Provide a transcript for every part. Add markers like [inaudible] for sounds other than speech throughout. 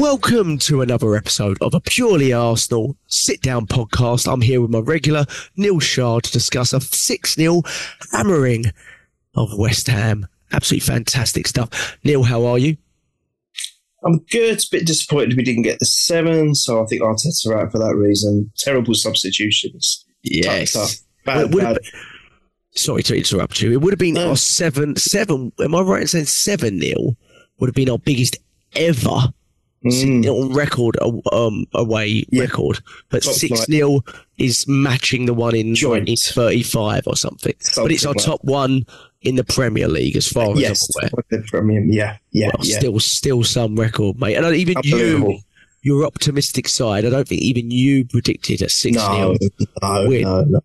Welcome to another episode of a Purely Arsenal sit down podcast. I'm here with my regular Neil Shah to discuss a 6 0 hammering of West Ham. Absolutely fantastic stuff. Neil, how are you? I'm good. A bit disappointed we didn't get the seven, so I think Arteta's out for that reason. Terrible substitutions. Yes. Tough, tough. Bad, bad. sorry to interrupt you. It would have been No. our seven, seven. Am I right in saying seven nil would have been our biggest ever Mm. on record a- um, away Yeah. record? But six flight. 0 is matching the one in Joint. 1935 or something. but it's our like top one in the Premier League as far as Yes, I'm aware. premium. Yeah, yeah, Well, yeah. still, still some record, mate. And even you, your optimistic side, I don't think even you predicted a six 0 No, no, win. no, no.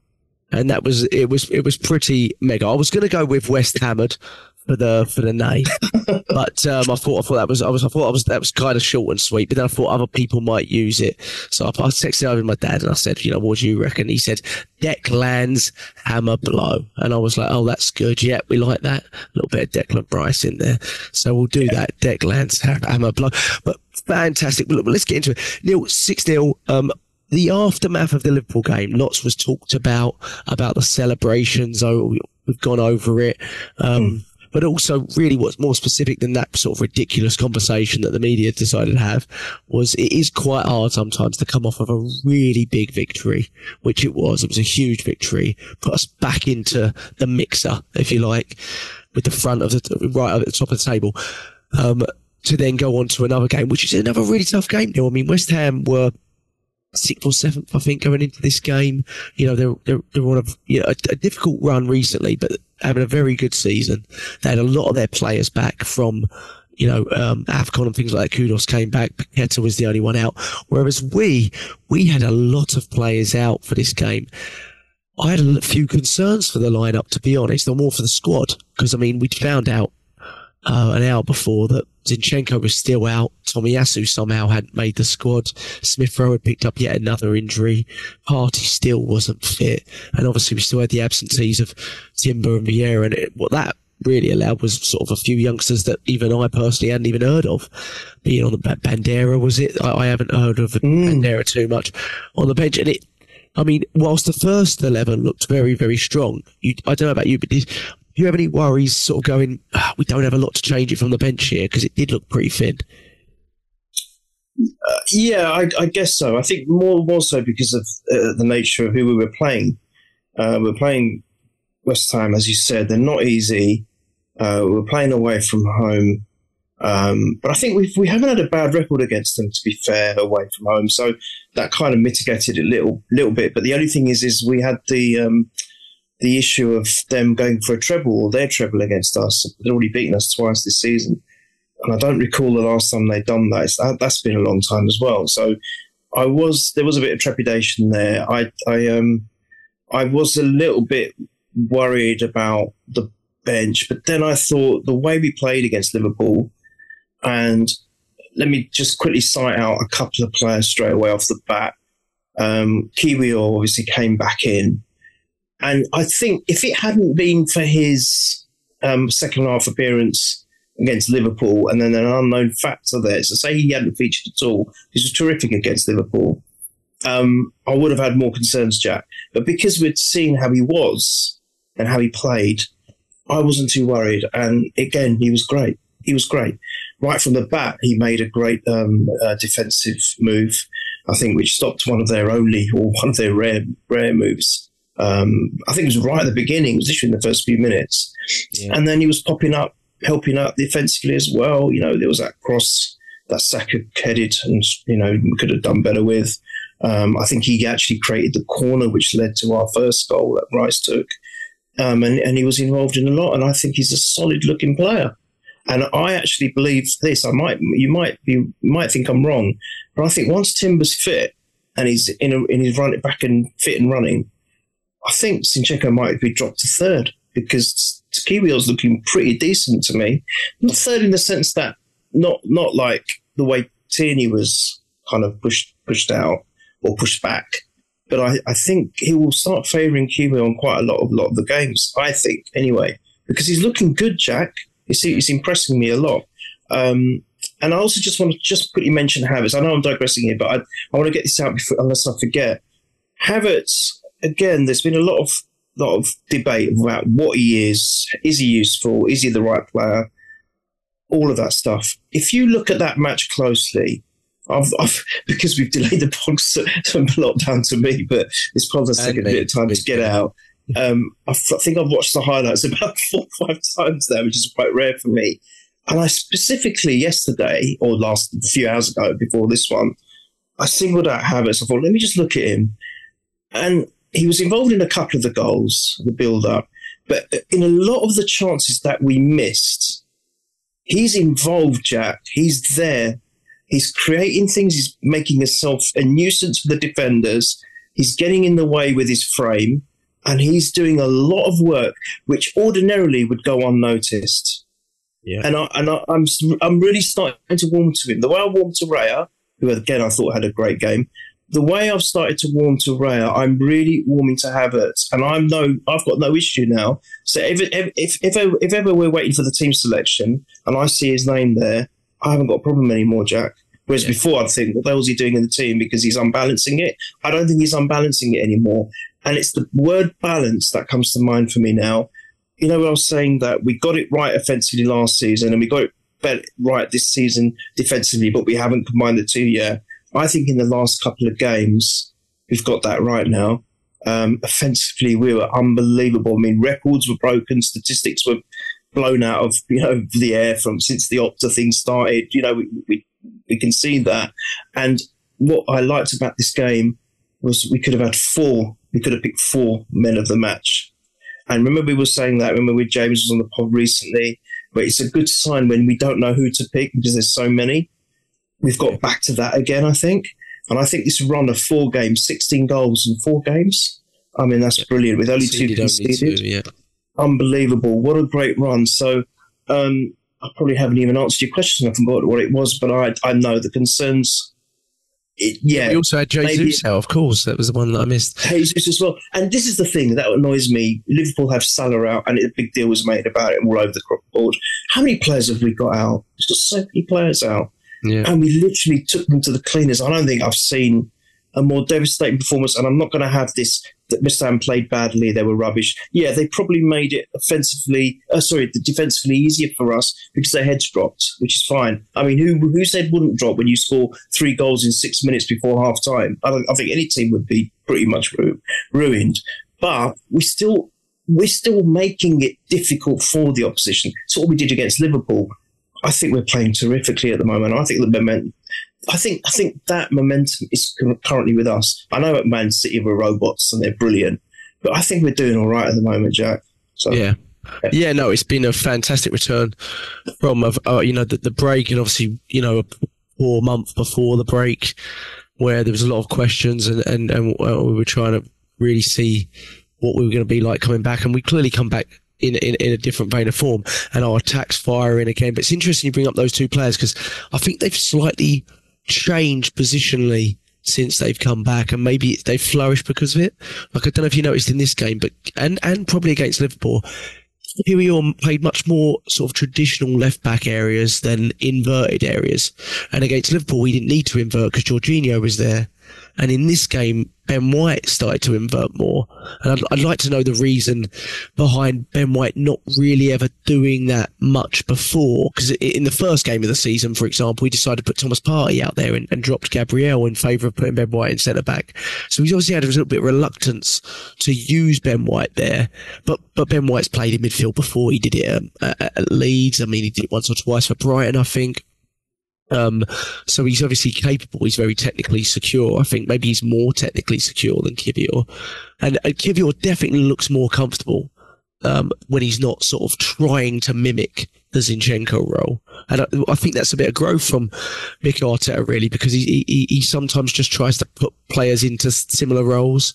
and that was it was it was pretty mega. I was going to go with West Hammered for the for the name, [laughs] but um, I thought I thought that was I was I thought I was that was kind of short and sweet. But then I thought other people might use it, so I, I texted over to my dad and I said, you know, what do you reckon? He said, Deck lands, hammer blow, and I was like, oh, that's good. Yeah, we like that. A little bit of Declan Rice in there, so we'll do that. Deck lands, hammer blow, but fantastic. But Look, let's get into it. Neil six 0 Um, the aftermath of the Liverpool game, lots was talked about about the celebrations. Oh, we- we've gone over it. Um, But also, really, what's more specific than that sort of ridiculous conversation that the media decided to have was it is quite hard sometimes to come off of a really big victory, which it was. It was a huge victory, put us back into the mixer, if you like, with the front of the right at the top of the table. Um, to then go on to another game, which is another really tough game. Now, I mean, West Ham were sixth or seventh, I think, going into this game. You know, they're they're, they're on a you know a, a difficult run recently, but having a very good season. They had a lot of their players back from. You know, um, Afcon and things like that. Kudus came back. Paqueta was the only one out. Whereas we, we had a lot of players out for this game. I had a few concerns for the lineup, to be honest, or more for the squad, because I mean, we'd found out uh, an hour before that Zinchenko was still out. Tomiyasu somehow hadn't made the squad. Smith Rowe had picked up yet another injury. Partey still wasn't fit. And obviously we still had the absentees of Timber and Vieira. And it, what that really allowed was sort of a few youngsters that even I personally hadn't even heard of. Being on the Bandera, was it? I, I haven't heard of the Bandera too much on the bench. And it, I mean, whilst the first 11 looked very, very strong, you, I don't know about you, but you have any worries sort of going, "Ah, we don't have a lot to change it from the bench here? Because it did look pretty thin. Yeah, I, I guess so. I think more more so because of uh, the nature of who we were playing. Uh, we're playing West Ham, as you said. They're not easy. Uh, we're playing away from home. Um, but I think we've, we haven't had a bad record against them, to be fair, away from home. So that kind of mitigated it a little, little bit. But the only thing is, is we had the um, the issue of them going for a treble or their treble against us. They'd already beaten us twice this season and I don't recall the last time they'd done that. It's, that that's been a long time as well. So I was there was a bit of trepidation there. I I um I was a little bit worried about the bench, but then I thought the way we played against Liverpool, and let me just quickly cite out a couple of players straight away off the bat. Um, Kiwi obviously came back in, and I think if it hadn't been for his um, second half appearance against Liverpool, and then an unknown factor there. So say he hadn't featured at all, he was terrific against Liverpool. Um, I would have had more concerns, Jack. But because we'd seen how he was and how he played, I wasn't too worried. And again, he was great. He was great. Right from the bat, he made a great um, uh, defensive move, I think, which stopped one of their only or one of their rare rare moves. Um, I think it was right at the beginning, it was literally in the first few minutes. And then he was popping up helping out defensively as well. You know, there was that cross that Saka headed and, you know, could have done better with. Um, I think he actually created the corner which led to our first goal that Rice took. Um, and, and he was involved in a lot. And I think he's a solid looking player. And I actually believe this. I might, you might be, you might think I'm wrong, but I think once Timber's fit and he's in, a, in his run back and fit and running, I think Zinchenko might be dropped to third because Kiwior's looking pretty decent to me. Not third in the sense that not not like the way Tierney was kind of pushed pushed out or pushed back. But I, I think he will start favouring Kiwior on quite a lot of lot of the games. I think anyway because he's looking good, Jack. He's, he's impressing me a lot. Um, and I also just want to just quickly mention Havertz. I know I'm digressing here, but I, I want to get this out before, unless I forget. Havertz, again, there's been a lot of lot of debate about what he is. Is he useful? Is he the right player? All of that stuff. If you look at that match closely, I've, I've [laughs] because we've delayed the pod, so, so a lot down to me, but it's probably has taken a bit of time to get out. Um, I, I think I've watched the highlights [laughs] about four or five times now, which is quite rare for me. And I specifically yesterday, or last few hours ago, before this one, I singled out Havertz. I thought, let me just look at him. And he was involved in a couple of the goals, the build up, but in a lot of the chances that we missed, he's involved, Jack. He's there. He's creating things. He's making himself a nuisance for the defenders. He's getting in the way with his frame, and he's doing a lot of work which ordinarily would go unnoticed. Yeah. And I and I, I'm I'm really starting to warm to him. The way I warmed to Raya, who again I thought had a great game, the way I've started to warm to Raya, I'm really warming to Havertz, and I'm no, I've got no issue now. So if if if, if, ever, if ever we're waiting for the team selection and I see his name there, I haven't got a problem anymore, Jack. Whereas yeah. before I'd think, what the hell's he doing in the team because he's unbalancing it? I don't think he's unbalancing it anymore. And it's the word balance that comes to mind for me now. You know, I was saying that we got it right offensively last season and we got it right this season defensively, but we haven't combined the two yet. I think in the last couple of games, we've got that right now. Um, offensively, we were unbelievable. I mean, records were broken, statistics were blown out of you know [laughs] the air from since the Opta thing started. You know, we, we we can see that. And what I liked about this game was we could have had four. We could have picked four men of the match. And remember, we were saying that. Remember, with James was on the pod recently. But it's a good sign when we don't know who to pick because there's so many we've got back to that again, I think. And I think this run of four games, 16 goals in four games, I mean, that's brilliant. With only two conceded. Two, yeah. Unbelievable. What a great run. So, um, I probably haven't even answered your question. I forgot what it was, but I, I know the concerns. It, yeah. We also had Jesus out, of course. That was the one that I missed. Jesus as well. And this is the thing that annoys me. Liverpool have Salah out, and a big deal was made about it all over the board. How many players have we got out? There's got so many players out. Yeah. And we literally took them to the cleaners. I don't think I've seen a more devastating performance. And I'm not going to have this that West Ham played badly, they were rubbish. Yeah, they probably made it offensively, uh, sorry, defensively easier for us because their heads dropped, which is fine. I mean, who who said wouldn't drop when you score three goals in six minutes before half time? I, I think any team would be pretty much ru- ruined. But we still we're still making it difficult for the opposition. It's what we did against Liverpool. I think we're playing terrifically at the moment. I think the momentum. I think I think that momentum is currently with us. I know at Man City we're robots and they're brilliant, but I think we're doing all right at the moment, Jack. So, yeah. Yeah, no, it's been a fantastic return from uh, you know the, the break, and obviously you know a poor month before the break, where there was a lot of questions, and and, and we were trying to really see what we were going to be like coming back, and we clearly come back in, in, in a different vein of form, and our attacks fire in again. But it's interesting you bring up those two players because I think they've slightly changed positionally since they've come back, and maybe they've flourished because of it. Like I don't know if you noticed in this game, but and and probably against Liverpool, Kiwior played much more sort of traditional left back areas than inverted areas. And against Liverpool, we didn't need to invert because Jorginho was there. And in this game, Ben White started to invert more. And I'd, I'd, like to know the reason behind Ben White not really ever doing that much before. Because in the first game of the season, for example, we decided to put Thomas Partey out there and, and dropped Gabriel in favour of putting Ben White in centre back. So he's obviously had a little bit of reluctance to use Ben White there. But but Ben White's played in midfield before. He did it at, at Leeds. I mean, he did it once or twice for Brighton, I think. Um, so he's obviously capable. He's very technically secure. I think maybe he's more technically secure than Kiwior. And, and Kiwior definitely looks more comfortable um, when he's not sort of trying to mimic the Zinchenko role. And I, I, think that's a bit of growth from Mikel Arteta, really, because he, he, he sometimes just tries to put players into similar roles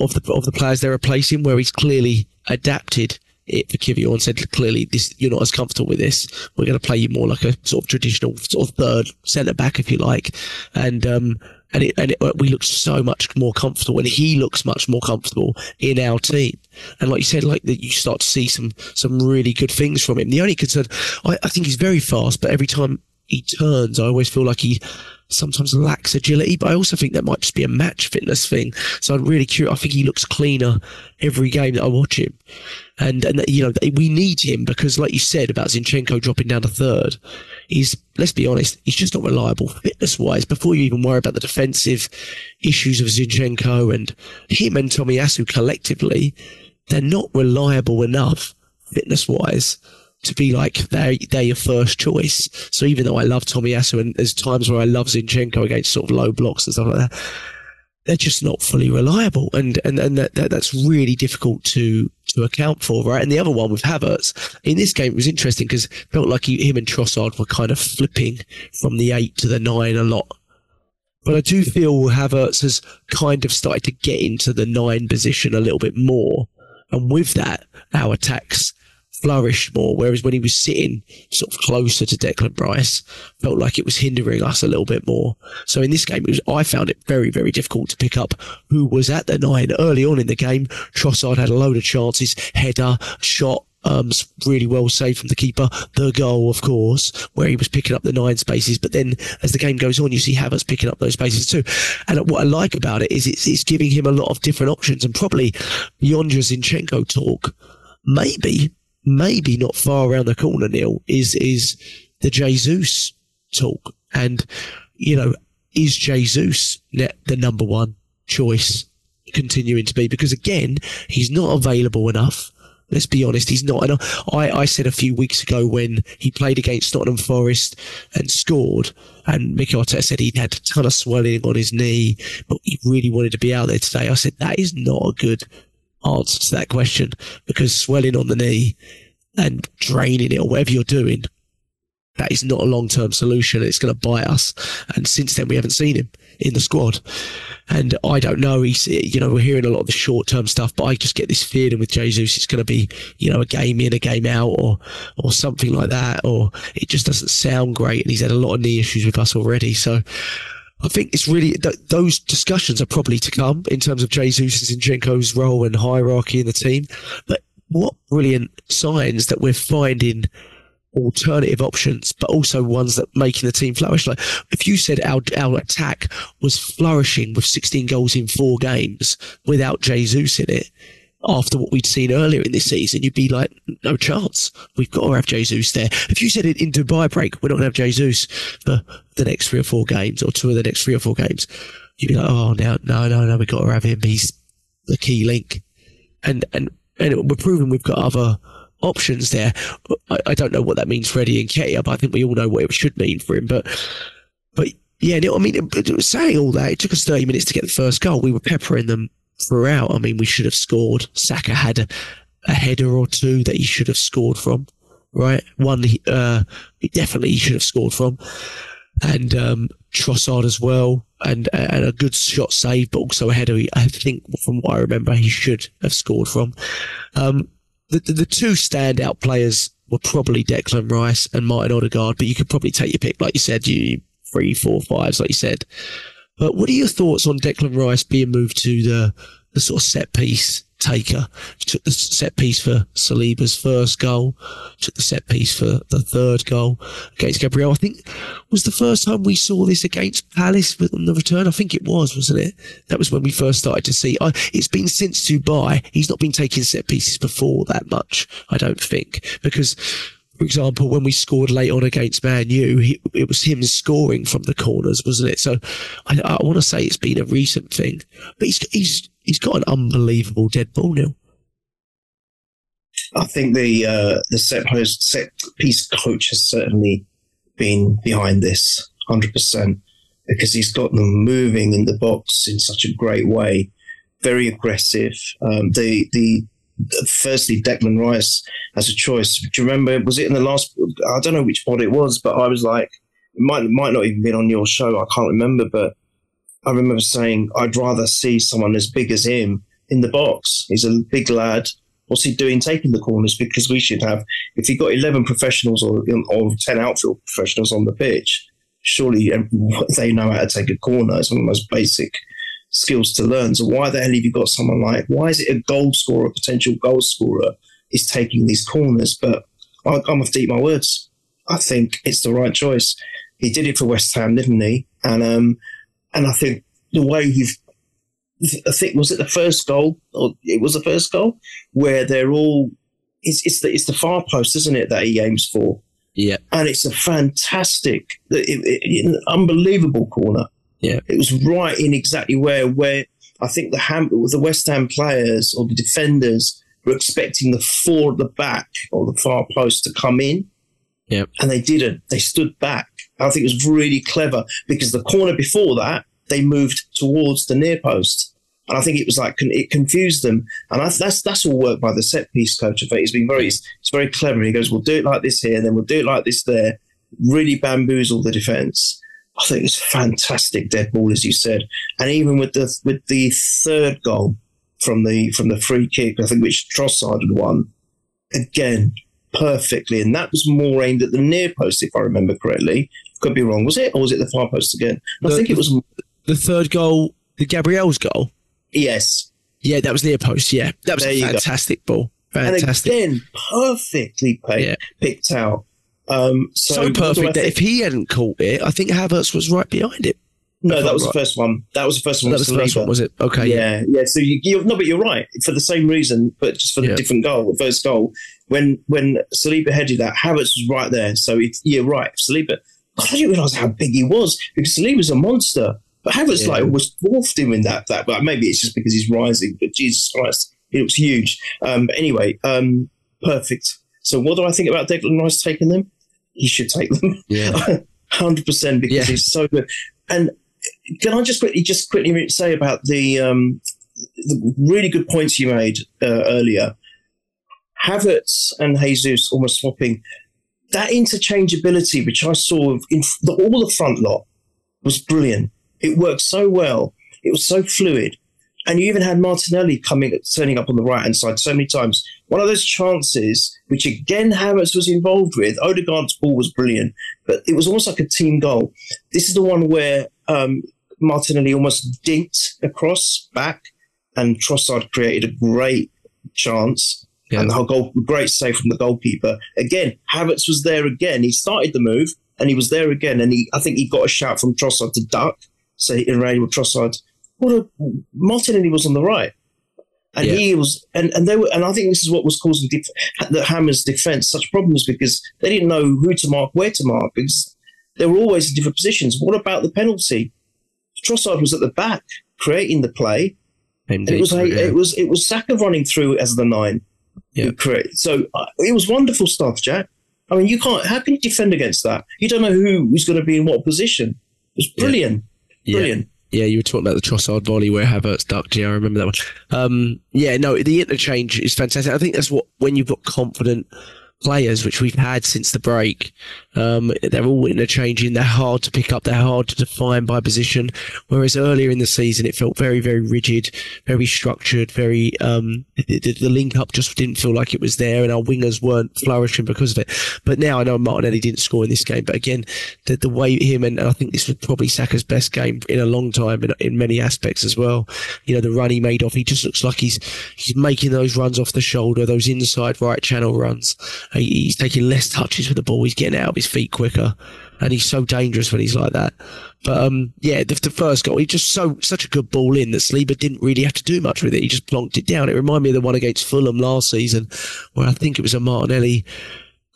of the of the players they're replacing, where he's clearly adapted it for Kiwior and said clearly this you're not as comfortable with this. We're going to play you more like a sort of traditional sort of third centre back, if you like, and um, and it, and it, we look so much more comfortable, and he looks much more comfortable in our team. And like you said, like that, you start to see some some really good things from him. The only concern, I, I think he's very fast, but every time he turns, I always feel like he sometimes lacks agility, but I also think that might just be a match fitness thing. So I'm really curious. I think he looks cleaner every game that I watch him. And, and you know, we need him because, like you said about Zinchenko dropping down to third, he's, let's be honest, he's just not reliable fitness wise. Before you even worry about the defensive issues of Zinchenko and him and Tomiyasu collectively, they're not reliable enough fitness wise to be like they're they're your first choice. So even though I love Tommy Tomiyasu and there's times where I love Zinchenko against sort of low blocks and stuff like that, they're just not fully reliable, and and and that, that, that's really difficult to to account for, right? And the other one with Havertz in this game was interesting because felt like he, him and Trossard were kind of flipping from the eight to the nine a lot. But I do feel Havertz has kind of started to get into the nine position a little bit more, and with that, our attacks flourished more. Whereas when he was sitting sort of closer to Declan Rice, felt like it was hindering us a little bit more. So in this game, was, I found it very, very difficult to pick up who was at the nine early on in the game. Trossard had a load of chances, header, shot, um, really well saved from the keeper. The goal, of course, where he was picking up the nine spaces. But then as the game goes on, you see Havertz picking up those spaces too. And what I like about it is it's, it's giving him a lot of different options and probably beyond your Zinchenko talk, maybe maybe not far around the corner, Neil, is is the Jesus talk. And, you know, is Jesus the number one choice continuing to be? Because again, he's not available enough. Let's be honest, he's not. And I, I said a few weeks ago when he played against Nottingham Forest and scored, and Mikel Arteta said he'd had a ton of swelling on his knee, but he really wanted to be out there today. I said that is not a good answer to that question because swelling on the knee and draining it or whatever you're doing, that is not a long term solution. It's going to bite us. And since then, we haven't seen him in the squad. And I don't know. He's, you know, we're hearing a lot of the short term stuff, but I just get this feeling with Jesus, it's going to be, you know, a game in, a game out, or or something like that. Or it just doesn't sound great. And he's had a lot of knee issues with us already. So I think it's really th- those discussions are probably to come in terms of Jesus and Zinchenko's role and hierarchy in the team. But what brilliant signs that we're finding alternative options, but also ones that making the team flourish. Like if you said our our attack was flourishing with 16 goals in four games without Jesus in it, after what we'd seen earlier in this season, you'd be like, no chance. We've got to have Jesus there. If you said it in Dubai break, we're not going to have Jesus for the next three or four games or two of the next three or four games, you'd be like, oh, no, no, no, no, we've got to have him. He's the key link. And, and, and we're proving we've got other options there. I, I don't know what that means for Eddie Nketiah, but I think we all know what it should mean for him. But, but yeah, I mean, saying all that, it took us 30 minutes to get the first goal. We were peppering them throughout. I mean, we should have scored. Saka had a, a header or two that he should have scored from, right? One, uh, definitely he should have scored from. And, um, Trossard as well, and and a good shot save, but also a header. I think, from what I remember, he should have scored from. Um, the, the, the two standout players were probably Declan Rice and Martin Odegaard, but you could probably take your pick, like you said, you three, four, fives, like you said. But what are your thoughts on Declan Rice being moved to the the sort of set piece taker? Took the set piece for Saliba's first goal, took the set piece for the third goal against Gabriel. I think was the first time we saw this against Palace on the return. I think it was, wasn't it? That was when we first started to see. It's been since Dubai. He's not been taking set pieces before that much. I don't think because for example, when we scored late on against Man U, he, it was him scoring from the corners, wasn't it? So I, I want to say it's been a recent thing, but he's he's he's got an unbelievable dead ball now. I think the uh, the set post set piece coach has certainly been behind this hundred percent because he's got them moving in the box in such a great way, very aggressive. Um, the the firstly Declan Rice as a choice. Do you remember? Was it in the last? I don't know which pod it was, but I was like, it might might not even been on your show. I can't remember, but I remember saying I'd rather see someone as big as him in the box. He's a big lad. What's he doing taking the corners? Because we should have, if you've got 11 professionals or, or 10 outfield professionals on the pitch, surely [laughs] they know how to take a corner. It's one of the most basic skills to learn. So why the hell have you got someone like, why is it a goal scorer, a potential goal scorer is taking these corners? But I, I'm going to eat my words. I think it's the right choice. He did it for West Ham, didn't he? And um, and I think the way you've I think was it the first goal or it was the first goal where they're all it's it's the it's the far post, isn't it, that he aims for? Yeah, and it's a fantastic, it, it, it, unbelievable corner. Yeah, it was right in exactly where where I think the Ham the West Ham players or the defenders were expecting the four at the back or the far post to come in. Yeah, and they didn't. They stood back. I think it was really clever because the corner before that they moved towards the near post and I think it was like it confused them. And I, that's that's all work by the set piece coach. I think he's been very it's very clever. He goes, "We'll do it like this here, then we'll do it like this there." Really bamboozle the defense. I think it's fantastic dead ball, as you said. And even with the with the third goal from the from the free kick, I think which Trossard had won again perfectly, and that was more aimed at the near post, if I remember correctly. Could be wrong. Was it, or was it the far post again? I think it was the third goal, the Gabriel's goal. Yes. Yeah, that was near post. Yeah, that was there a fantastic go. ball. Fantastic. And again, perfectly picked, yeah. picked out. Um, so, so perfect that if he hadn't caught it, I think Havertz was right behind it. No, that was right. the first one. That was the first one. That was the first one, was it? Okay. Yeah, yeah. So you, you, no, but you're right for the same reason, but just for the yeah. different goal. The first goal, when when Saliba headed that, Havertz was right there. So it's, you're right, Saliba. God, I didn't realise how big he was because Saliba's a monster. But Havertz yeah. like was dwarfed him in that that. But maybe it's just because he's rising. But Jesus Christ, he looks huge. Um, but anyway, um, perfect. So what do I think about Declan Rice taking them? He should take them. Yeah, [laughs] hundred percent because yeah. he's so good. And can I just quickly just quickly say about the, um, the really good points you made uh, earlier? Havertz and Jesus almost swapping that interchangeability, which I saw in the, all the front lot, was brilliant. It worked so well. It was so fluid. And you even had Martinelli coming, turning up on the right hand side so many times. One of those chances, which again Havertz was involved with, Odegaard's ball was brilliant, but it was almost like a team goal. This is the one where um, Martinelli almost dinked across back, and Trossard created a great chance. Yeah. And the whole goal, great save from the goalkeeper. Again, Havertz was there again. He started the move and he was there again. And he, I think he got a shout from Trossard to duck So he, say Emmanuel Trossard. A Martinelli was on the right. And yeah. he was, and, and they were, and I think this is what was causing def- the Hammers' defense such problems because they didn't know who to mark, where to mark, because they were always in different positions. What about the penalty? Trossard was at the back creating the play. Indeed, it was a, yeah. it was it was Saka running through as the nine. Yeah. Correct. So uh, it was wonderful stuff, Jack. I mean, you can't. How can you defend against that? You don't know who's going to be in what position. It was brilliant. Brilliant. Yeah. you were talking about the Trossard volley where Havertz ducked. Yeah, I remember that one. Um, yeah, no, the interchange is fantastic. I think that's what when you've got confident players, which we've had since the break. Um, they're all interchanging. They're hard to pick up. They're hard to define by position. Whereas earlier in the season, it felt very, very rigid, very structured, very, um, the, the, link up just didn't feel like it was there and our wingers weren't flourishing because of it. But now I know Martinelli didn't score in this game, but again, the, the way him and I think this was probably Saka's best game in a long time in, in many aspects as well. You know, the run he made off, he just looks like he's, he's making those runs off the shoulder, those inside right channel runs he's taking less touches with the ball. He's getting out of his feet quicker, and he's so dangerous when he's like that. But um, yeah, the, the, first goal, he just so such a good ball in that Saliba didn't really have to do much with it. He just plonked it down. It reminded me of the one against Fulham last season, where I think it was a Martinelli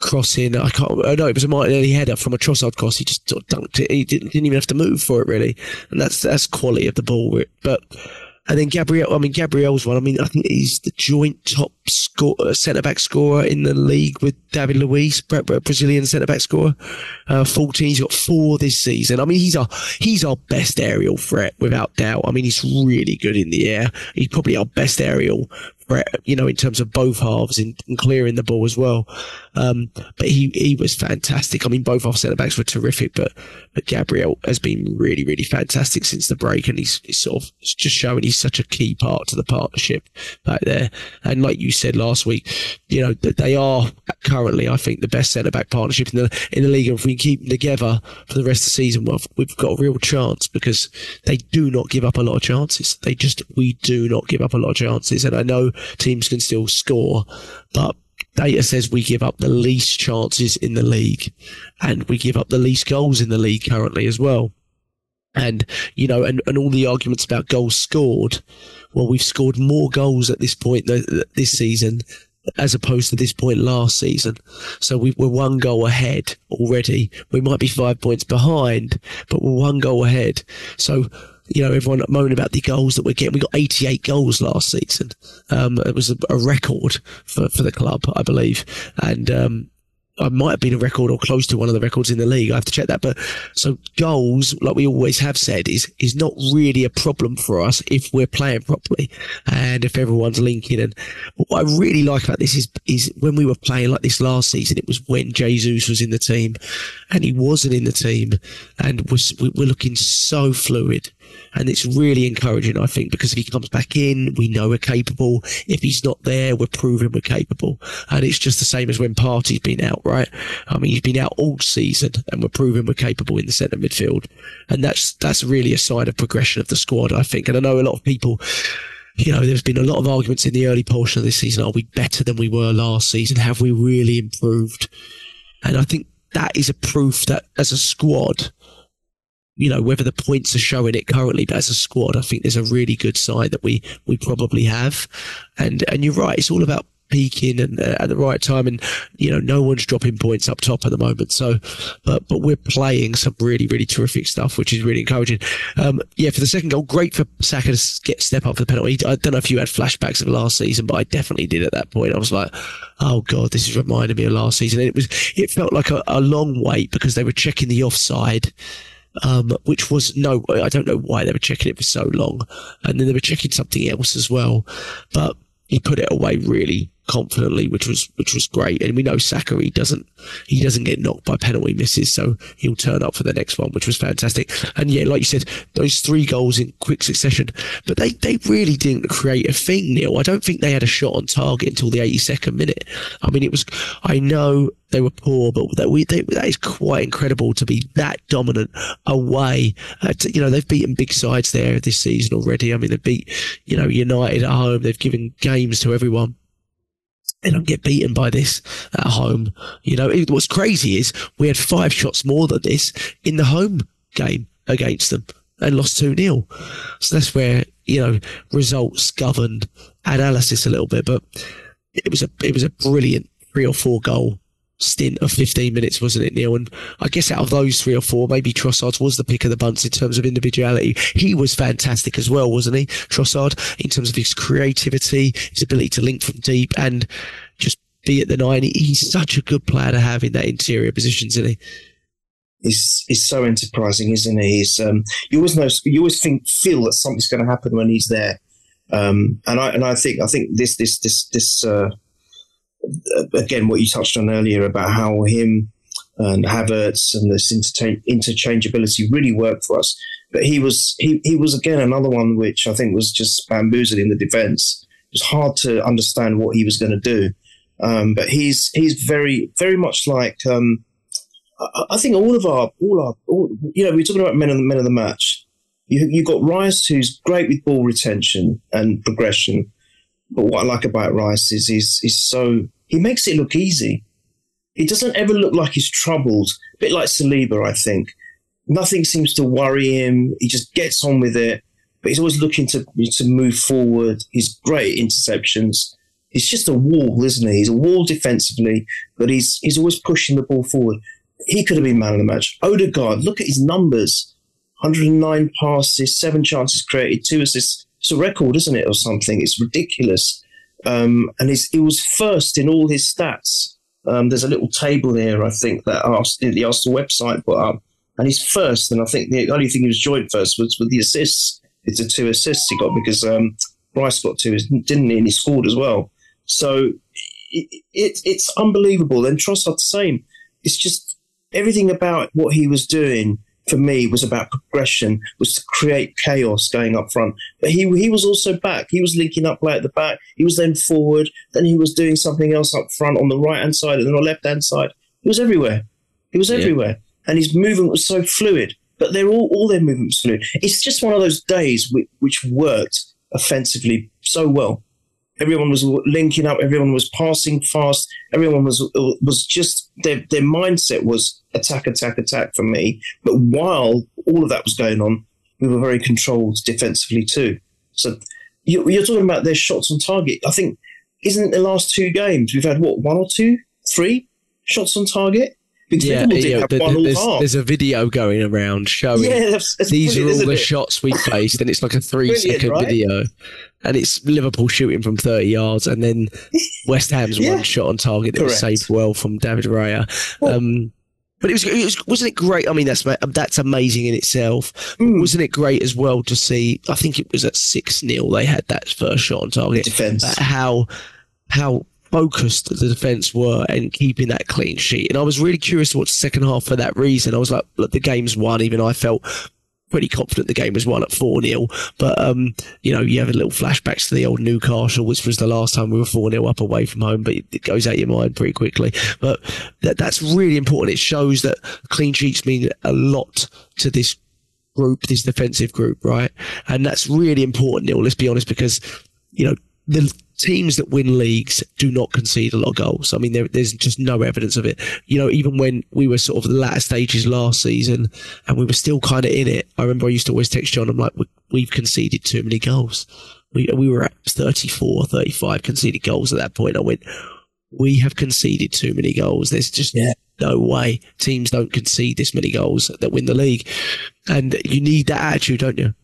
crossing. I can't. Oh no, it was a Martinelli header from a Trossard cross. He just sort of dunked it. He didn't, didn't even have to move for it really, and that's that's quality of the ball. But and then Gabriel, I mean, Gabriel's one. I mean, I think he's the joint top score, uh, centre back scorer in the league with David Luiz, Brazilian centre back scorer. Uh, 14. He's got four this season. I mean, he's our, he's our best aerial threat without doubt. I mean, he's really good in the air. He's probably our best aerial threat, you know, in terms of both halves and, clearing the ball as well. Um, but he, he was fantastic. I mean, both our centre backs were terrific, but, but Gabriel has been really, really fantastic since the break. And he's, he's sort of just showing he's such a key part to the partnership back there. And like you said last week, you know, that they are currently, I think, the best centre back partnership in the, in the league. And if we keep them together for the rest of the season, well, we've got a real chance because they do not give up a lot of chances. They just, we do not give up a lot of chances. And I know teams can still score, but data says we give up the least chances in the league and we give up the least goals in the league currently as well. And, you know, and, and all the arguments about goals scored. Well, we've scored more goals at this point this season as opposed to this point last season. So we, are one goal ahead already. We might be five points behind, but we're one goal ahead. So you know, everyone moaning about the goals that we're getting. We got 88 goals last season. Um, it was a, a, record for, for the club, I believe. And, um, I might have been a record or close to one of the records in the league. I have to check that. But so goals, like we always have said, is is not really a problem for us if we're playing properly and if everyone's linking. And what I really like about this is is when we were playing like this last season, it was when Jesus was in the team, and he wasn't in the team, and was we're looking so fluid and it's really encouraging, I think, because if he comes back in, we know we're capable. If he's not there, we're proving we're capable. And it's just the same as when Partey's been out, right? I mean, he's been out all season and we're proving we're capable in the centre midfield. And that's, that's really a sign of progression of the squad, I think. And I know a lot of people, you know, there's been a lot of arguments in the early portion of this season. Are we better than we were last season? Have we really improved? And I think that is a proof that as a squad, you know, whether the points are showing it currently, but as a squad, I think there's a really good side that we, we probably have. And, and you're right. It's all about peaking and uh, at the right time. And you know no one's dropping points up top at the moment. So but but we're playing some really really terrific stuff which is really encouraging. Um, yeah for the second goal great for Saka to get step up for the penalty. I don't know if you had flashbacks of last season but I definitely did at that point. I was like oh god this is reminding me of last season. It was it felt like a, a long wait because they were checking the offside um, which was no, I don't know why they were checking it for so long. And then they were checking something else as well. But he put it away really confidently, which was which was great. And we know Saka he doesn't he doesn't get knocked by penalty misses, so he'll turn up for the next one, which was fantastic. And yeah, like you said, those three goals in quick succession, but they they really didn't create a thing, Neil. I don't think they had a shot on target until the 82nd minute. I mean, it was I know they were poor, but that we they, that is quite incredible to be that dominant away. Uh, to, you know, they've beaten big sides there this season already. I mean, they beat you know United at home. They've given games to everyone they don't get beaten by this at home. You know, what's crazy is we had five shots more than this in the home game against them and lost 2 0. So that's where, you know, results governed analysis a little bit. But it was a, it was a brilliant three or four goal stint of 15 minutes, wasn't it, Neil? And I guess out of those three or four, maybe Trossard was the pick of the bunch in terms of individuality. He was fantastic as well, wasn't he? Trossard, in terms of his creativity, his ability to link from deep and just be at the nine. He's such a good player to have in that interior position, isn't he? He's, he's so enterprising, isn't he? He's, um, you always know, you always think, feel that something's going to happen when he's there. Um, and I, and I think, I think this, this, this, this, uh, again, what you touched on earlier about how him and Havertz and this interchangeability really worked for us. But he was he, he was again another one which I think was just bamboozling the defence. It was hard to understand what he was going to do. Um, but he's he's very very much like um, I, I, think all of our all our all, you know we're talking about men of the men of the match. You you got Rice who's great with ball retention and progression. But what I like about Rice is he's, he's so he makes it look easy. He doesn't ever look like he's troubled. A bit like Saliba, I think. Nothing seems to worry him. He just gets on with it. But he's always looking to to move forward. He's great interceptions. He's just a wall, isn't he? He's a wall defensively, but he's he's always pushing the ball forward. He could have been man of the match. Odegaard, look at his numbers: 109 passes, seven chances created, two assists. It's a record, isn't it, or something? It's ridiculous. Um, and he was first in all his stats. Um, there's a little table there, I think, that asked, the Arsenal website put up, and he's first. And I think the only thing he was joint first was with the assists. It's the two assists he got because um, got to, didn't he? And he scored as well. So it, it, it's unbelievable. And Trossard the same. It's just everything about what he was doing for me was about progression, was to create chaos going up front. But he he was also back. He was linking up right at the back. He was then forward. Then he was doing something else up front on the right hand side and on the left hand side. He was everywhere. He was everywhere, yeah. and his movement was so fluid. But they're all all their movements fluid. It's just one of those days which, which worked offensively so well. Everyone was linking up. Everyone was passing fast. Everyone was was just their their mindset was attack, attack, attack for me. But while all of that was going on, we were very controlled defensively too. So you, you're talking about their shots on target. I think isn't it the last two games we've had what one or two, three shots on target? Because yeah, yeah the, the, there's, there's, a video going around showing yeah, that's, that's these are all the it? shots we faced, and it's like a three second right? video, and it's Liverpool shooting from 30 yards, and then [laughs] West Ham's yeah. one shot on target that Correct. was saved well from David Raya. Well, um, but it was, it was, wasn't it great? I mean, that's that's amazing in itself. Mm. Wasn't it great as well to see? I think it was at six 0 They had that first shot on target. Defense. How how focused the defense were and keeping that clean sheet. And I was really curious to watch the second half for that reason. I was like, look, the game's won. Even I felt pretty confident the game was won at 4 0. But, um, you know, you have a little flashbacks to the old Newcastle, which was the last time we were 4 0 up away from home, but it goes out your mind pretty quickly. But that, that's really important. It shows that clean sheets mean a lot to this group, this defensive group, right? And that's really important, Neil. Let's be honest, because, you know, the teams that win leagues do not concede a lot of goals. I mean, there, there's just no evidence of it. You know, even when we were sort of the latter stages last season and we were still kind of in it, I remember I used to always text John, I'm like, we, have conceded too many goals. We, we were at 34, 35 conceded goals at that point. I went, we have conceded too many goals. There's just yeah. no way teams don't concede this many goals that win the league. And you need that attitude, don't you?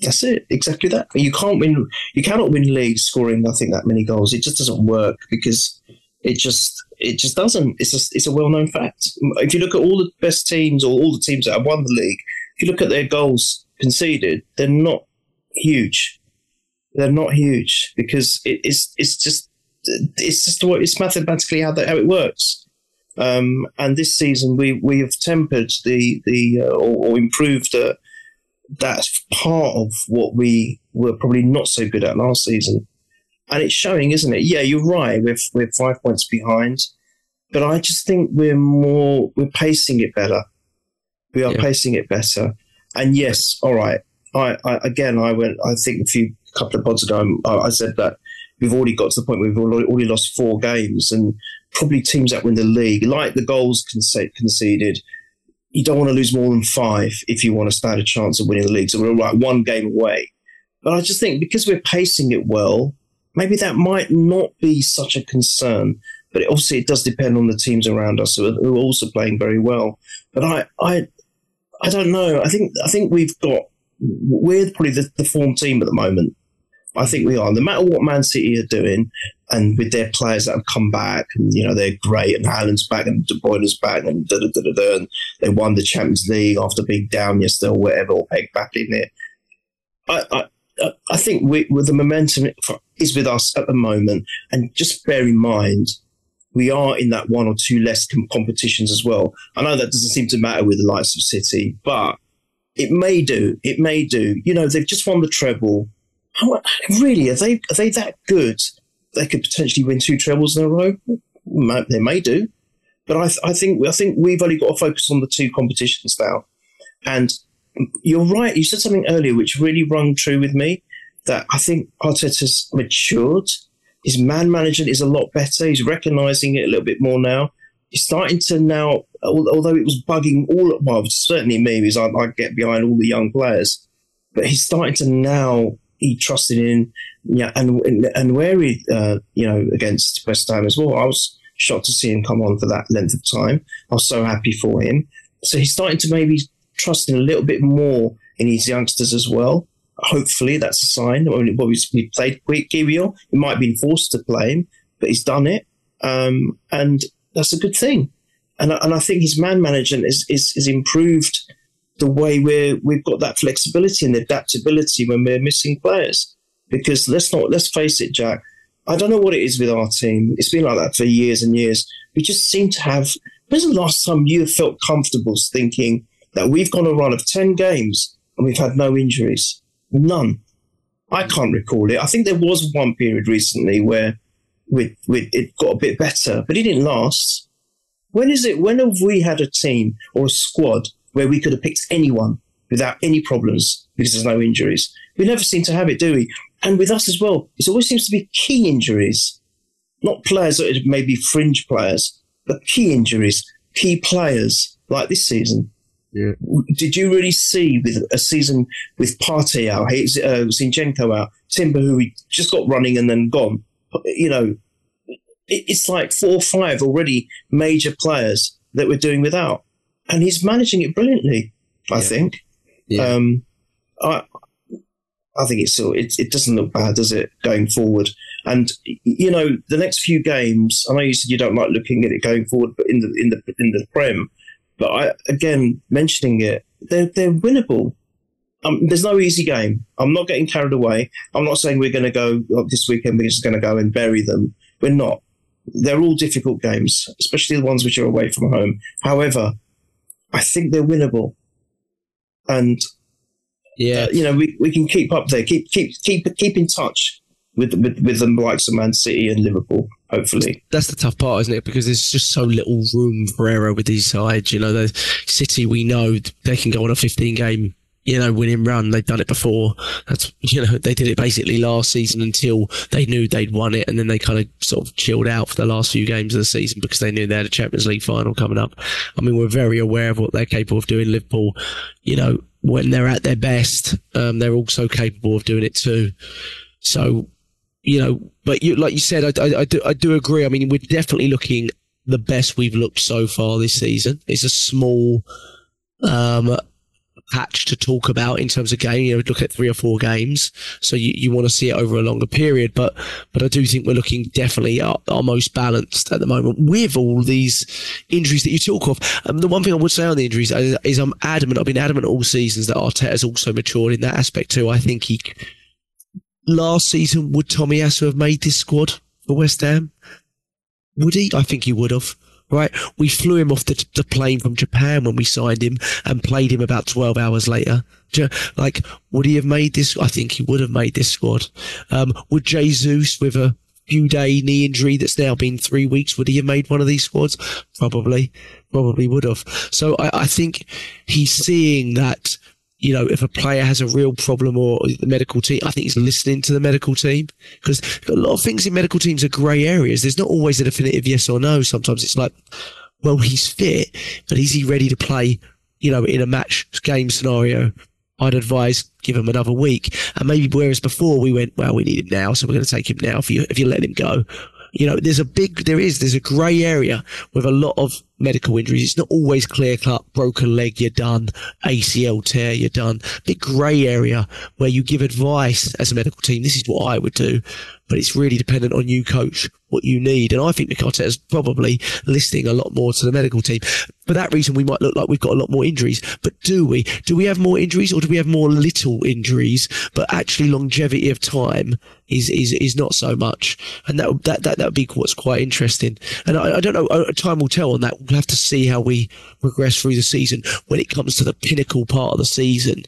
That's it, exactly that. You can't win. You cannot win leagues scoring. I think that many goals. It just doesn't work because it just it just doesn't. It's a, it's a well known fact. If you look at all the best teams or all the teams that have won the league, if you look at their goals conceded, they're not huge. They're not huge because it, it's it's just it's just what it's mathematically how that how it works. Um, and this season we we have tempered the the uh, or, or, improved the that's part of what we were probably not so good at last season. And it's showing, isn't it? Yeah, you're right. We're, we're five points behind. But I just think we're more, we're pacing it better. We are yeah. pacing it better. And yes, all right. I, I, again, I went, I think a few couple of pods ago, I, I said that we've already got to the point where we've already, already lost four games and probably teams that win the league, like the goals conceded, you don't want to lose more than five if you want to stand a chance of winning the league. So we're like one game away. But I just think because we're pacing it well, maybe that might not be such a concern. But it, obviously, it does depend on the teams around us who are also playing very well. But I, I, I don't know. I think I think we've got we're probably the, the form team at the moment. I think we are. No matter what Man City are doing, and with their players that have come back, and you know they're great, and Haaland's back, and De Bruyne's back, and da da da da da, and they won the Champions League after being down yesterday or whatever, or pegged back in it. I, I, I think we, with the momentum is with us at the moment, and just bear in mind we are in that one or two less competitions as well. I know that doesn't seem to matter with the likes of City, but it may do. It may do. You know, they've just won the treble how, really, are they are they that good? They could potentially win two trebles in a row. They may do, but I, I think I think we've only got to focus on the two competitions now. And you're right. You said something earlier which really rung true with me. That I think Arteta's matured. His man management is a lot better. He's recognizing it a little bit more now. He's starting to now, although it was bugging all, at well, certainly me, because I, I get behind all the young players, but he's starting to now he trusted in. Yeah, and and he, uh, you know, against West Ham as well, I was shocked to see him come on for that length of time. I was so happy for him. So he's starting to maybe trust in a little bit more in his youngsters as well. Hopefully, that's a sign. When we played Kiwior. He might have been forced to play him, but he's done it, um, and that's a good thing. And and I think his man management is is, is improved the way we're we've got that flexibility and adaptability when we're missing players. because let's not let's face it, Jack. I don't know what it is with our team. It's been like that for years and years. We just seem to have. When's the last time you felt comfortable thinking that we've gone a run of ten games and we've had no injuries? None. I can't recall it. I think there was one period recently where we, we, it got a bit better, but it didn't last. When is it? When have we had a team or a squad where we could have picked anyone without any problems because there's no injuries? We never seem to have it, do we? And with us as well, it always seems to be key injuries, not players that may be fringe players, but key injuries, key players like this season. Yeah. Did you really see with a season with Partey out, uh, Zinchenko out, Timber who we just got running and then gone? You know, it's like four or five already major players that we're doing without, and he's managing it brilliantly. I Yeah. think. Yeah. Um, I I think it's still it, it doesn't look bad, does it, going forward? And you know, the next few games. I know you said you don't like looking at it going forward, but in the in the in the prem, but I again mentioning it, they're they're winnable. Um, there's no easy game. I'm not getting carried away. I'm not saying we're going to go oh, this weekend. We're just going to go and bury them. We're not. They're all difficult games, especially the ones which are away from home. However, I think they're winnable, and Yeah. uh, you know, we, we can keep up there, keep keep keep keep in touch with with with the likes of Man City and Liverpool. Hopefully, that's the tough part, isn't it? Because there's just so little room for error with these sides. You know, the City, we know they can go on a 15 game, you know, winning run. They've done it before. That's, you know, they did it basically last season until they knew they'd won it. And then they kind of sort of chilled out for the last few games of the season because they knew they had a Champions League final coming up. I mean, we're very aware of what they're capable of doing. Liverpool, you know, when they're at their best, um, they're also capable of doing it too. So, you know, but you, like you said, I, I, I, do, I do agree. I mean, we're definitely looking the best we've looked so far this season. It's a small um, patch to talk about in terms of game. You know, look at three or four games, so you, you want to see it over a longer period. But but I do think we're looking definitely our, our most balanced at the moment with all these injuries that you talk of. Um, the one thing I would say on the injuries is, is I'm adamant. I've been adamant all seasons that Arteta's also matured in that aspect too. I think he last season would Tomiyasu have made this squad for West Ham? Would he? I think he would have. Right, we flew him off the, the plane from Japan when we signed him and played him about 12 hours later. Like, would he have made this? I think he would have made this squad. Um, would Jesus, with a few day knee injury that's now been three weeks, would he have made one of these squads? Probably, probably would have. So I, I think he's seeing that you know, if a player has a real problem or the medical team, I think he's listening to the medical team because a lot of things in medical teams are grey areas. There's not always a definitive yes or no. Sometimes it's like, well, he's fit, but is he ready to play, you know, in a match game scenario? I'd advise give him another week. And maybe whereas before we went, well, we need him now, so we're going to take him now if you, if you let him go. You know, there's a big, there is, there's a grey area with a lot of medical injuries. It's not always clear cut, broken leg, you're done, ACL tear, you're done. Big grey area where you give advice as a medical team. This is what I would do, but it's really dependent on you, coach, what you need. And I think is probably listening a lot more to the medical team. For that reason, we might look like we've got a lot more injuries. But do we? Do we have more injuries or do we have more little injuries? But actually, longevity of time is is, is not so much. And that that that that would be what's quite interesting. And I, I don't know. uh, Time will tell on that. We'll have to see how we progress through the season. When it comes to the pinnacle part of the season,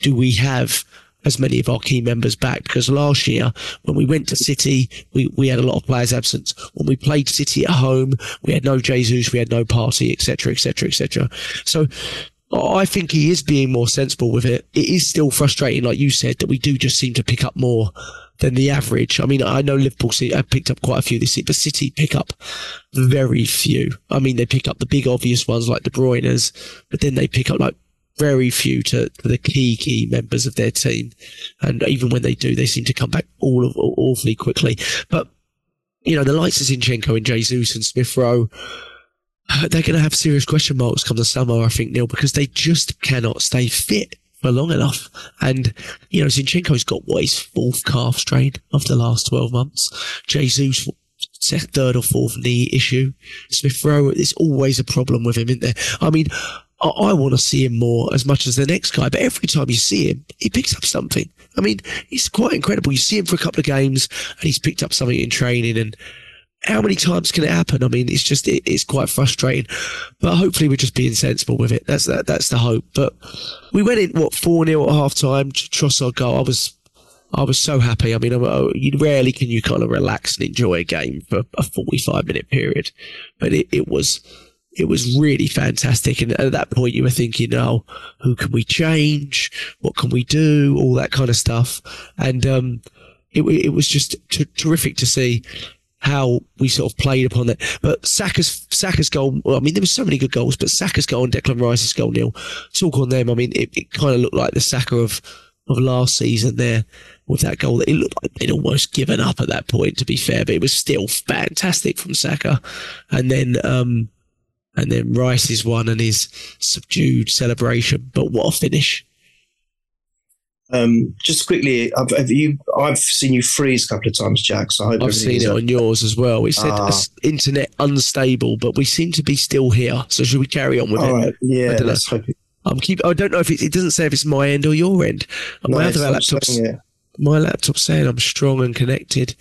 do we have as many of our key members back because last year when we went to City, we, we had a lot of players absent. When we played City at home, we had no Jesus, we had no Partey, etc., etc., etc. So I think he is being more sensible with it. It is still frustrating, like you said, that we do just seem to pick up more than the average. I mean, I know Liverpool have picked up quite a few this season, but City pick up very few. I mean, they pick up the big obvious ones like De Bruyne's, but then they pick up like very few to, to the key key members of their team, and even when they do, they seem to come back all of awfully quickly. But you know, the likes of Zinchenko and Jesus and Smith Rowe, uh, they're going to have serious question marks come the summer, I think, Neil, because they just cannot stay fit for long enough. And, you know, Zinchenko's got what his fourth calf strain of the last 12 months. Jesus, third or fourth knee issue. Smith Rowe, there's always a problem with him, isn't there? I mean, I, I want to see him more as much as the next guy. But every time you see him, he picks up something. I mean, it's quite incredible. You see him for a couple of games, and he's picked up something in training, and how many times can it happen? I mean, it's just it, it's quite frustrating, but hopefully we're just being sensible with it. That's that. That's the hope. But we went in what four 0 at half time. Trossard goal. I was I was so happy. I mean, I, uh, you rarely can you kind of relax and enjoy a game for a forty-five minute period, but it, it was it was really fantastic. And at that point, you were thinking, "Oh, who can we change? What can we do? All that kind of stuff." And um, it it was just t- terrific to see how we sort of played upon that. But Saka's Saka's goal. Well, I mean, there were so many good goals, but Saka's goal and Declan Rice's goal, Neil. Talk on them. I mean, it, it kind of looked like the Saka of of last season there with that goal. It looked like they'd almost given up at that point, to be fair, but it was still fantastic from Saka. And then, um, and then Rice's one and his subdued celebration. But what a finish! Um, just quickly, have, have, you? I've seen you freeze a couple of times, Jack. So I have seen it on yours as well. It said ah. internet unstable, but we seem to be still here. So should we carry on with All it? Right. Yeah, let's hope it. I'm keep. I don't know if it, it, doesn't say if it's my end or your end. No, my other laptop's my laptop's saying I'm strong and connected.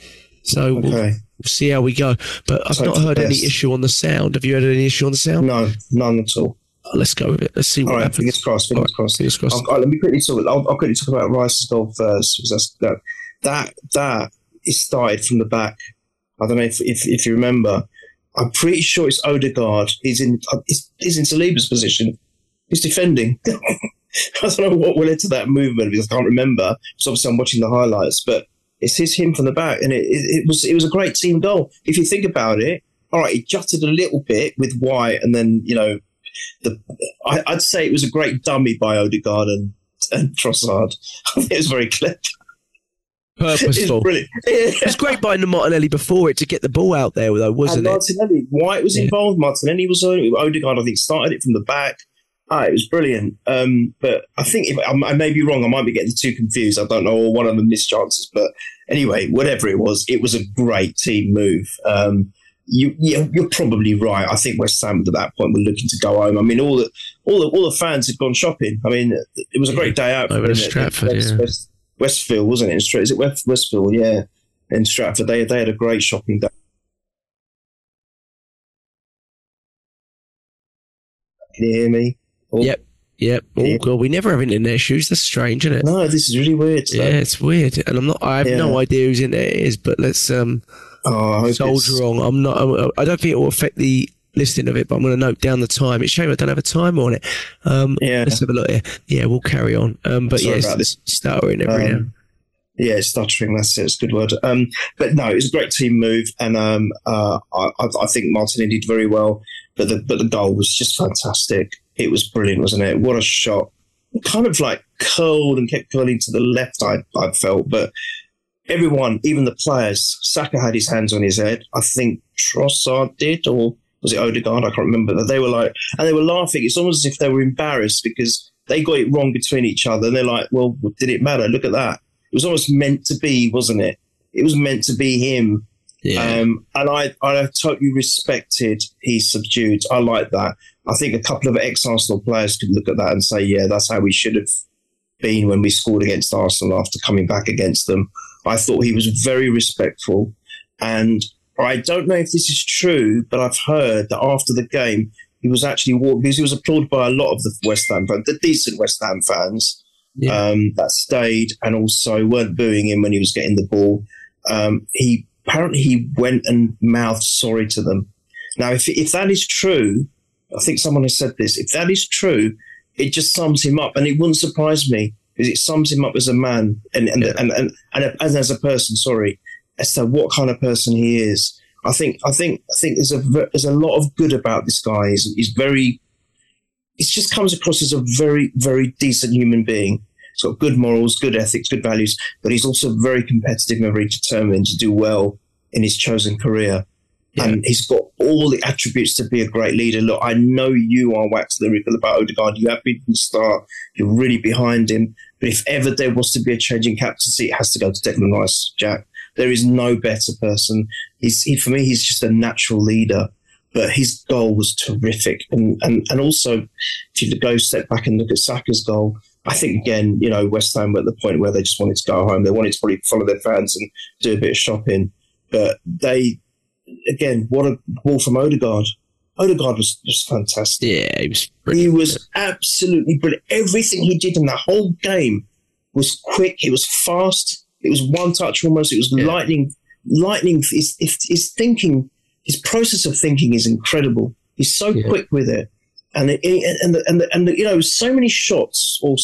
So okay. we'll, see how we go. But I've not heard any issue on the sound. Have you had any issue on the sound? No, none at all. Oh, let's go with it. Let's see what all right, happens. Fingers crossed. Fingers right, crossed. Fingers crossed. I'll, I'll, let me quickly talk. I'll, I'll, quickly talk about Rice's goal first because that's that that that is started from the back. I don't know if if, if you remember. I'm pretty sure it's Odegaard. He's in uh, he's, he's in Saliba's position. He's defending. [laughs] I don't know what led to that movement because I can't remember. So obviously I'm watching the highlights, but it's his him from the back, and it, it, it, was it was a great team goal. If you think about it, all right, he jutted a little bit with White, and then you know, the I, would say it was a great dummy by Odegaard and, and Trossard. [laughs] It was very clever. Purposeful. It's it was great by Martinelli before it to get the ball out there, though, wasn't and Martinelli, it? White was involved. Martinelli was Odegaard. I think started it from the back. Ah, it was brilliant. Um, but I think if I, I, may be wrong, I might be getting too confused. I don't know, or one of them missed chances. But anyway, whatever it was, it was a great team move. Um, you, you're probably right. I think West Ham at that point were looking to go home. I mean, all the all the all the fans had gone shopping. I mean, it was a great day out. Over Stratford, West, yeah. West, Westfield, wasn't it? Is it West, Westfield? Yeah, in Stratford, they they had a great shopping day. Can you hear me? Oh. Yep. Yep. Oh yeah. god, we never have internet issues. That's strange, isn't it? No, this is really weird. So. Yeah, it's weird, and I'm not. I have yeah. no idea whose internet it is, but let's um oh, soldier on. I'm not. I'm, I don't think it will affect the listing of it, but I'm going to note down the time. It's shame I don't have a timer on it. Um, yeah. Let's have a look here. Yeah, we'll carry on. Um, but Sorry yeah, it's stuttering every um, now. Yeah, stuttering. That's it. It's a good word. Um, but no, it was a great team move, and um, uh, I, I think Martin did very well. But the but the goal was just fantastic. It was brilliant, wasn't it? What a shot! Kind of like curled and kept curling to the left. I I felt, but everyone, even the players, Saka had his hands on his head. I think Trossard did, or was it Odegaard? I can't remember. That they were like, and they were laughing. It's almost as if they were embarrassed because they got it wrong between each other. And they're like, well, did it matter? Look at that. It was almost meant to be, wasn't it? It was meant to be him. Yeah. Um, and I, I totally respected he's subdued. I like that. I think a couple of ex Arsenal players could look at that and say, yeah, that's how we should have been when we scored against Arsenal after coming back against them. I thought he was very respectful. And I don't know if this is true, but I've heard that after the game, he was actually walked because he was applauded by a lot of the West Ham fans, the decent West Ham fans yeah. um, that stayed and also weren't booing him when he was getting the ball. Um, he apparently he went and mouthed sorry to them. Now, if if that is true, I think someone has said this. If that is true, it just sums him up, and it wouldn't surprise me because it sums him up as a man and and yeah. and, and, and, and, as a person. Sorry, as to what kind of person he is. I think I think I think there's a there's a lot of good about this guy. He's, he's very. It just comes across as a very very decent human being. He's got good morals, good ethics, good values, but he's also very competitive and very determined to do well in his chosen career. Yeah. And he's got all the attributes to be a great leader. Look, I know you are wax lyrical about Odegaard. You have been from the start. You're really behind him. But if ever there was to be a change in captaincy, it has to go to Declan Rice, Jack. There is no better person. He's he, for me. He's just a natural leader. but his goal was terrific. And and and also, if you go step back and look at Saka's goal, I think again, you know, West Ham were at the point where they just wanted to go home. They wanted to probably follow their fans and do a bit of shopping, but they, again, what a ball from Odegaard. Odegaard was just fantastic. Yeah, he was. He was absolutely brilliant. Everything he did in that whole game was quick. It was fast. It was one touch almost. It was Yeah. lightning. Lightning. His, his, his thinking, his process of thinking is incredible. He's so Yeah. quick with it, and it, and the, and the, and the, you know so many shots or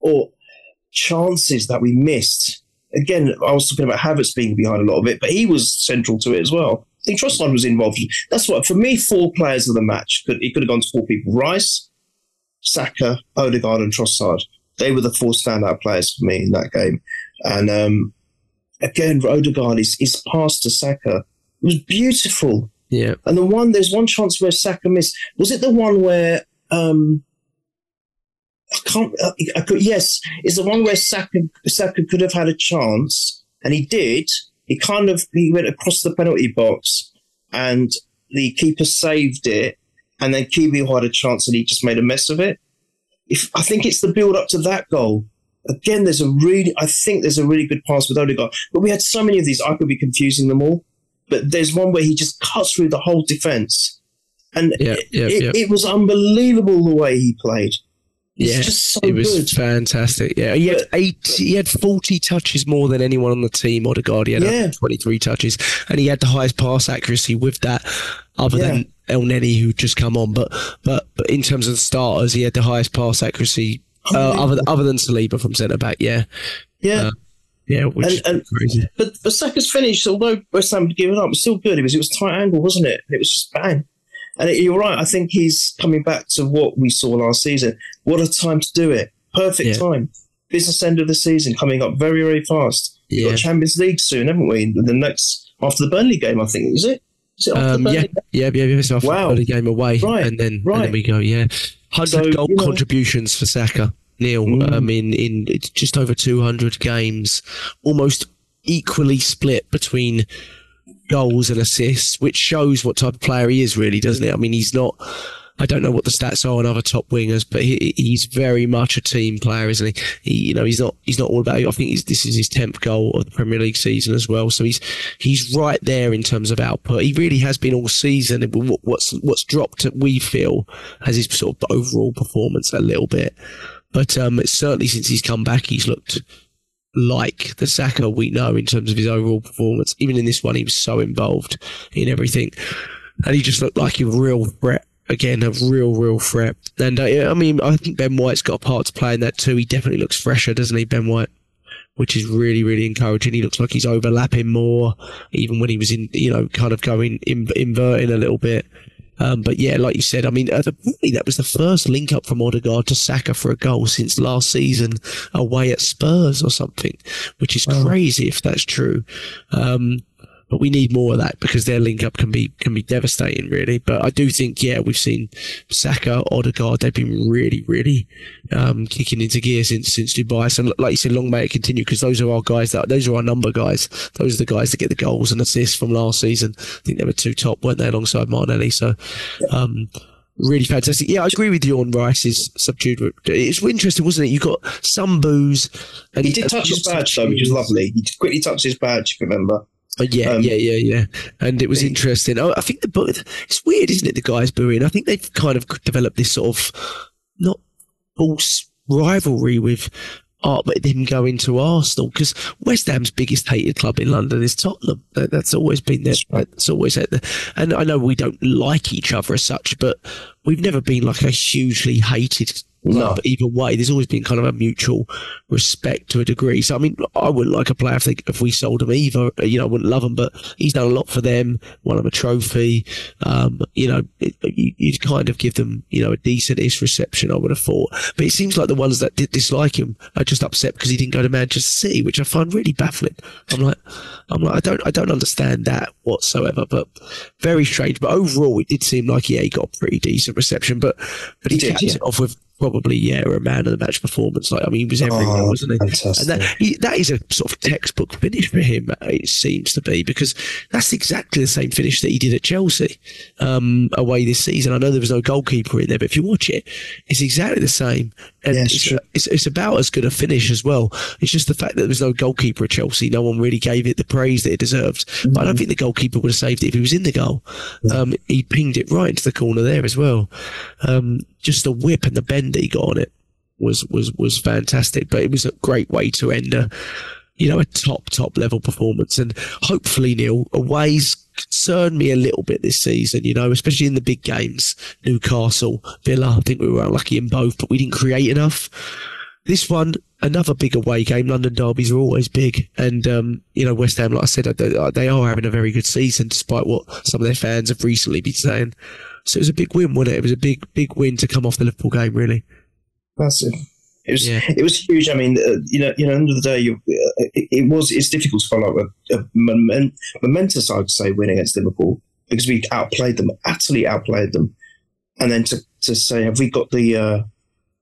or chances that we missed. Again, I was talking about Havertz being behind a lot of it, but he was central to it as well. I think Trossard was involved. That's what for me. Four players of the match. Could it could have gone to four people: Rice, Saka, Odegaard, and Trossard. They were the four standout players for me in that game. And um, again, Odegaard is is pass to Saka. It was beautiful. Yeah, And the one there's one chance where Saka missed. Was it the one where um, I can't? uh, I could, yes, it's the one where Saka Saka could have had a chance, and he did. He kind of he went across the penalty box, and the keeper saved it, and then Kiwi had a chance, and he just made a mess of it. If I think it's the build up to that goal. Again, there's a really, I think there's a really good pass with Odegaard, but we had so many of these. I could be confusing them all but there's one where he just cuts through the whole defense, and Yeah, yeah, it, yeah. it was unbelievable the way he played. He's yeah. just so it was good. fantastic. Yeah, he had eight. He had forty touches more than anyone on the team. Odegaard, he had Yeah. twenty-three touches, and he had the highest pass accuracy with that, other than Elneny who just come on. But but but in terms of starters, he had the highest pass accuracy. Uh, other than, other than Saliba from centre back, yeah, yeah, uh, yeah, which And- is and- crazy. but but Saka's finish, although West Ham had given up, was still good. It was it was tight angle, wasn't it? It was just bang. And you're right. I think he's coming back to what we saw last season. What a time to do it! Perfect Yeah. time. Business end of the season coming up very very fast. We've got Champions League soon, haven't we? The next after the Burnley game, I think is it? Is it after Um, yeah, yeah, yeah, yeah. So I Wow. the game away, Right, and then and right. then we go. Yeah, hundred So, goal you know- contributions for Saka. Neil, Mm. um, in in just over two hundred games, almost equally split between goals and assists, which shows what type of player he is, really, doesn't it? I mean, he's not. I don't know what the stats are on other top wingers, but he, he's very much a team player, isn't he? he? You know, he's not. He's not all about. I think this is his tenth goal of the Premier League season as well. So he's he's right there in terms of output. He really has been all season. What's what's dropped, we feel, has his sort of overall performance a little bit. But um, certainly since he's come back, he's looked like the Saka we know in terms of his overall performance. Even in this one, he was so involved in everything, and he just looked like a real threat. Again, a real, real threat. And uh, I mean, I think Ben White's got a part to play in that too. He definitely looks fresher, doesn't he, Ben White? Which is really, really encouraging. He looks like he's overlapping more, even when he was in, you know, kind of going in, inverting a little bit. Um, but yeah, like you said, I mean, the- that was the first link up from Odegaard to Saka for a goal since last season away at Spurs or something, which is crazy if that's true. Um, but we need more of that because their link up can be can be devastating, really. But I do think, yeah, we've seen Saka, Odegaard, they've been really, really um, kicking into gear since since Dubai. So, like you said, long may it continue because those are our guys. That those are our number guys. Those are the guys that get the goals and assists from last season. I think they were two top, weren't they, alongside Martinelli? So. Um, Really fantastic. Yeah, I agree with you on Rice's subdued. It's interesting, wasn't it? You got some booze, and He did touch his badge though, which was lovely. He quickly touched his badge, if you remember. Oh, yeah, Um, yeah, yeah, yeah. And it was interesting. Oh, I think the bu- it's weird, isn't it? The guys booing. I think they've kind of developed this sort of not false rivalry with Art, but him going to Arsenal because West Ham's biggest hated club in London is Tottenham. That, that's always been there. That's always at the. And I know we don't like each other as such, but we've never been like a hugely hated No. either way. There's always been kind of a mutual respect to a degree. So I mean, I wouldn't like a player if they, if we sold him either. You know, I wouldn't love him, but he's done a lot for them. Won them a trophy. Um, you know, it, you, you'd kind of give them, you know, a decentish reception. I would have thought, but it seems like the ones that did dislike him are just upset because he didn't go to Manchester City, which I find really baffling. I'm like, I'm like, I don't, I don't understand that whatsoever. But very strange. But overall, it did seem like yeah, he got a pretty decent reception. But but he, He did, capped yeah. it off with probably yeah a man of the match performance. Like I mean, he was everywhere, Oh, wasn't he? fantastic. And that he, that is a sort of textbook finish for him. It seems to be because that's exactly the same finish that he did at Chelsea um, away this season. I know there was no goalkeeper in there, but if you watch it, it's exactly the same. And Yeah, it's it's, it's, it's about as good a finish as well. It's just the fact that there was no goalkeeper at Chelsea. No one really gave it the praise that it deserved. But I Mm-hmm. don't think the goalkeeper would have saved it if he was in the goal. Um, he pinged it right into the corner there as well. Um, just the whip and the bend that he got on it was was was fantastic. But it was a great way to end a you know a top top level performance. And hopefully, Neil, aways concerned me a little bit this season. You know, especially in the big games, Newcastle, Villa. I think we were unlucky in both, but we didn't create enough. This one, another big away game. London derbies are always big, and um, you know West Ham, like I said, they, they are having a very good season, despite what some of their fans have recently been saying. So it was a big win, wasn't it? It was a big, big win to come off the Liverpool game, really. That's it. It was Yeah. it was huge. I mean, uh, you know, you know, end of the day, you, uh, it, it was it's difficult to follow up a, a moment, momentous, I'd say, win against Liverpool because we outplayed them, utterly outplayed them, and then to, to say, have we got the uh,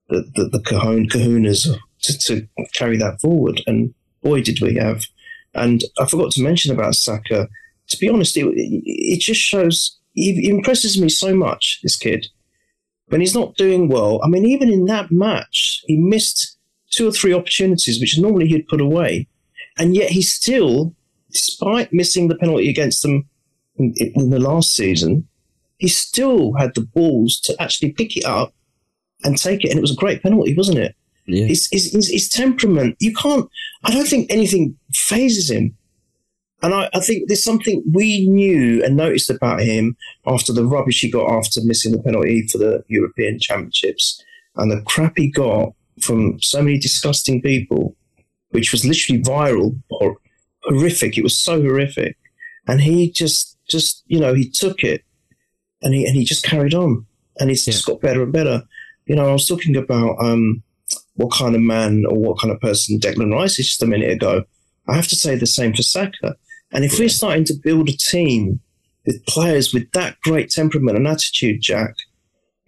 the the, the cajon, kahunas to, to carry that forward? And boy, did we have! And I forgot to mention about Saka. To be honest, it, it just shows he, impresses me so much. This kid when he's not doing well, I mean, even in that match, he missed two or three opportunities which normally he'd put away. And yet he still, despite missing the penalty against them in, in the last season, he still had the balls to actually pick it up and take it. And it was a great penalty, wasn't it? Yeah. His, his, his, his temperament, you can't, I don't think anything phases him. And I, I think there's something we knew and noticed about him after the rubbish he got after missing the penalty for the European Championships and the crap he got from so many disgusting people, which was literally viral or horrific. It was so horrific. And he just, just, you know, he took it and he, and he just carried on and he's just got better and better. You know, I was talking about, um, what kind of man or what kind of person Declan Rice is just a minute ago. I have to say the same for Saka. And if we're starting to build a team with players with that great temperament and attitude, Jack,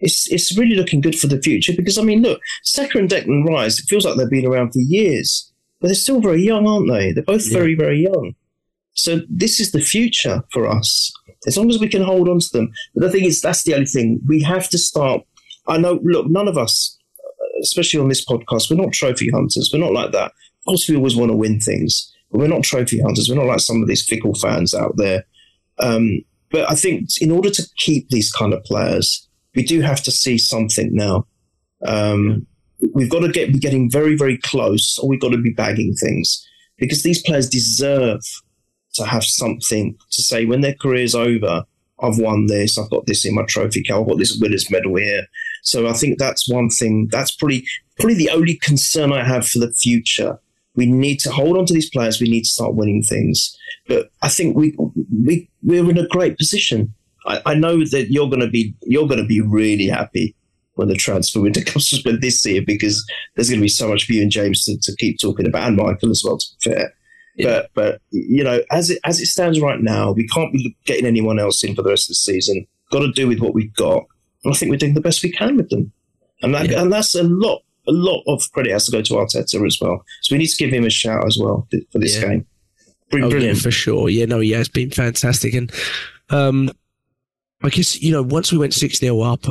it's it's really looking good for the future. Because I mean, look, Saka and Declan Rice, it feels like they've been around for years, but they're still very young, aren't they? They're both Yeah. very, very young. So this is the future for us. As long as we can hold on to them. But the thing is, that's the only thing. We have to start. I know. Look, none of us, especially on this podcast, we're not trophy hunters. We're not like that. Of course, we always want to win things, we're not trophy hunters. We're not like some of these fickle fans out there. Um, but I think in order to keep these kind of players, we do have to see something now. Um, we've got to get be getting very, very close, or we've got to be bagging things because these players deserve to have something to say when their career's over. I've won this. I've got this in my trophy case. I've got this winners medal here. So I think that's one thing. That's probably probably the only concern I have for the future. We need to hold on to these players. We need to start winning things. But I think we we we're in a great position. I, I know that you're going to be you're going to be really happy when the transfer window [laughs] comes to spend this year because there's going to be so much for you and James to, to keep talking about and Michael as well. To be fair, Yeah. but but you know as it as it stands right now, we can't be getting anyone else in for the rest of the season. Got to do with what we've got, and I think we're doing the best we can with them, and that Yeah. and that's a lot a lot of credit has to go to Arteta as well. So we need to give him a shout as well for this Yeah. game. Brilliant. Oh, yeah, for sure. Yeah, no, yeah, it's been fantastic. And um, I guess, you know, once we went 6 0 up,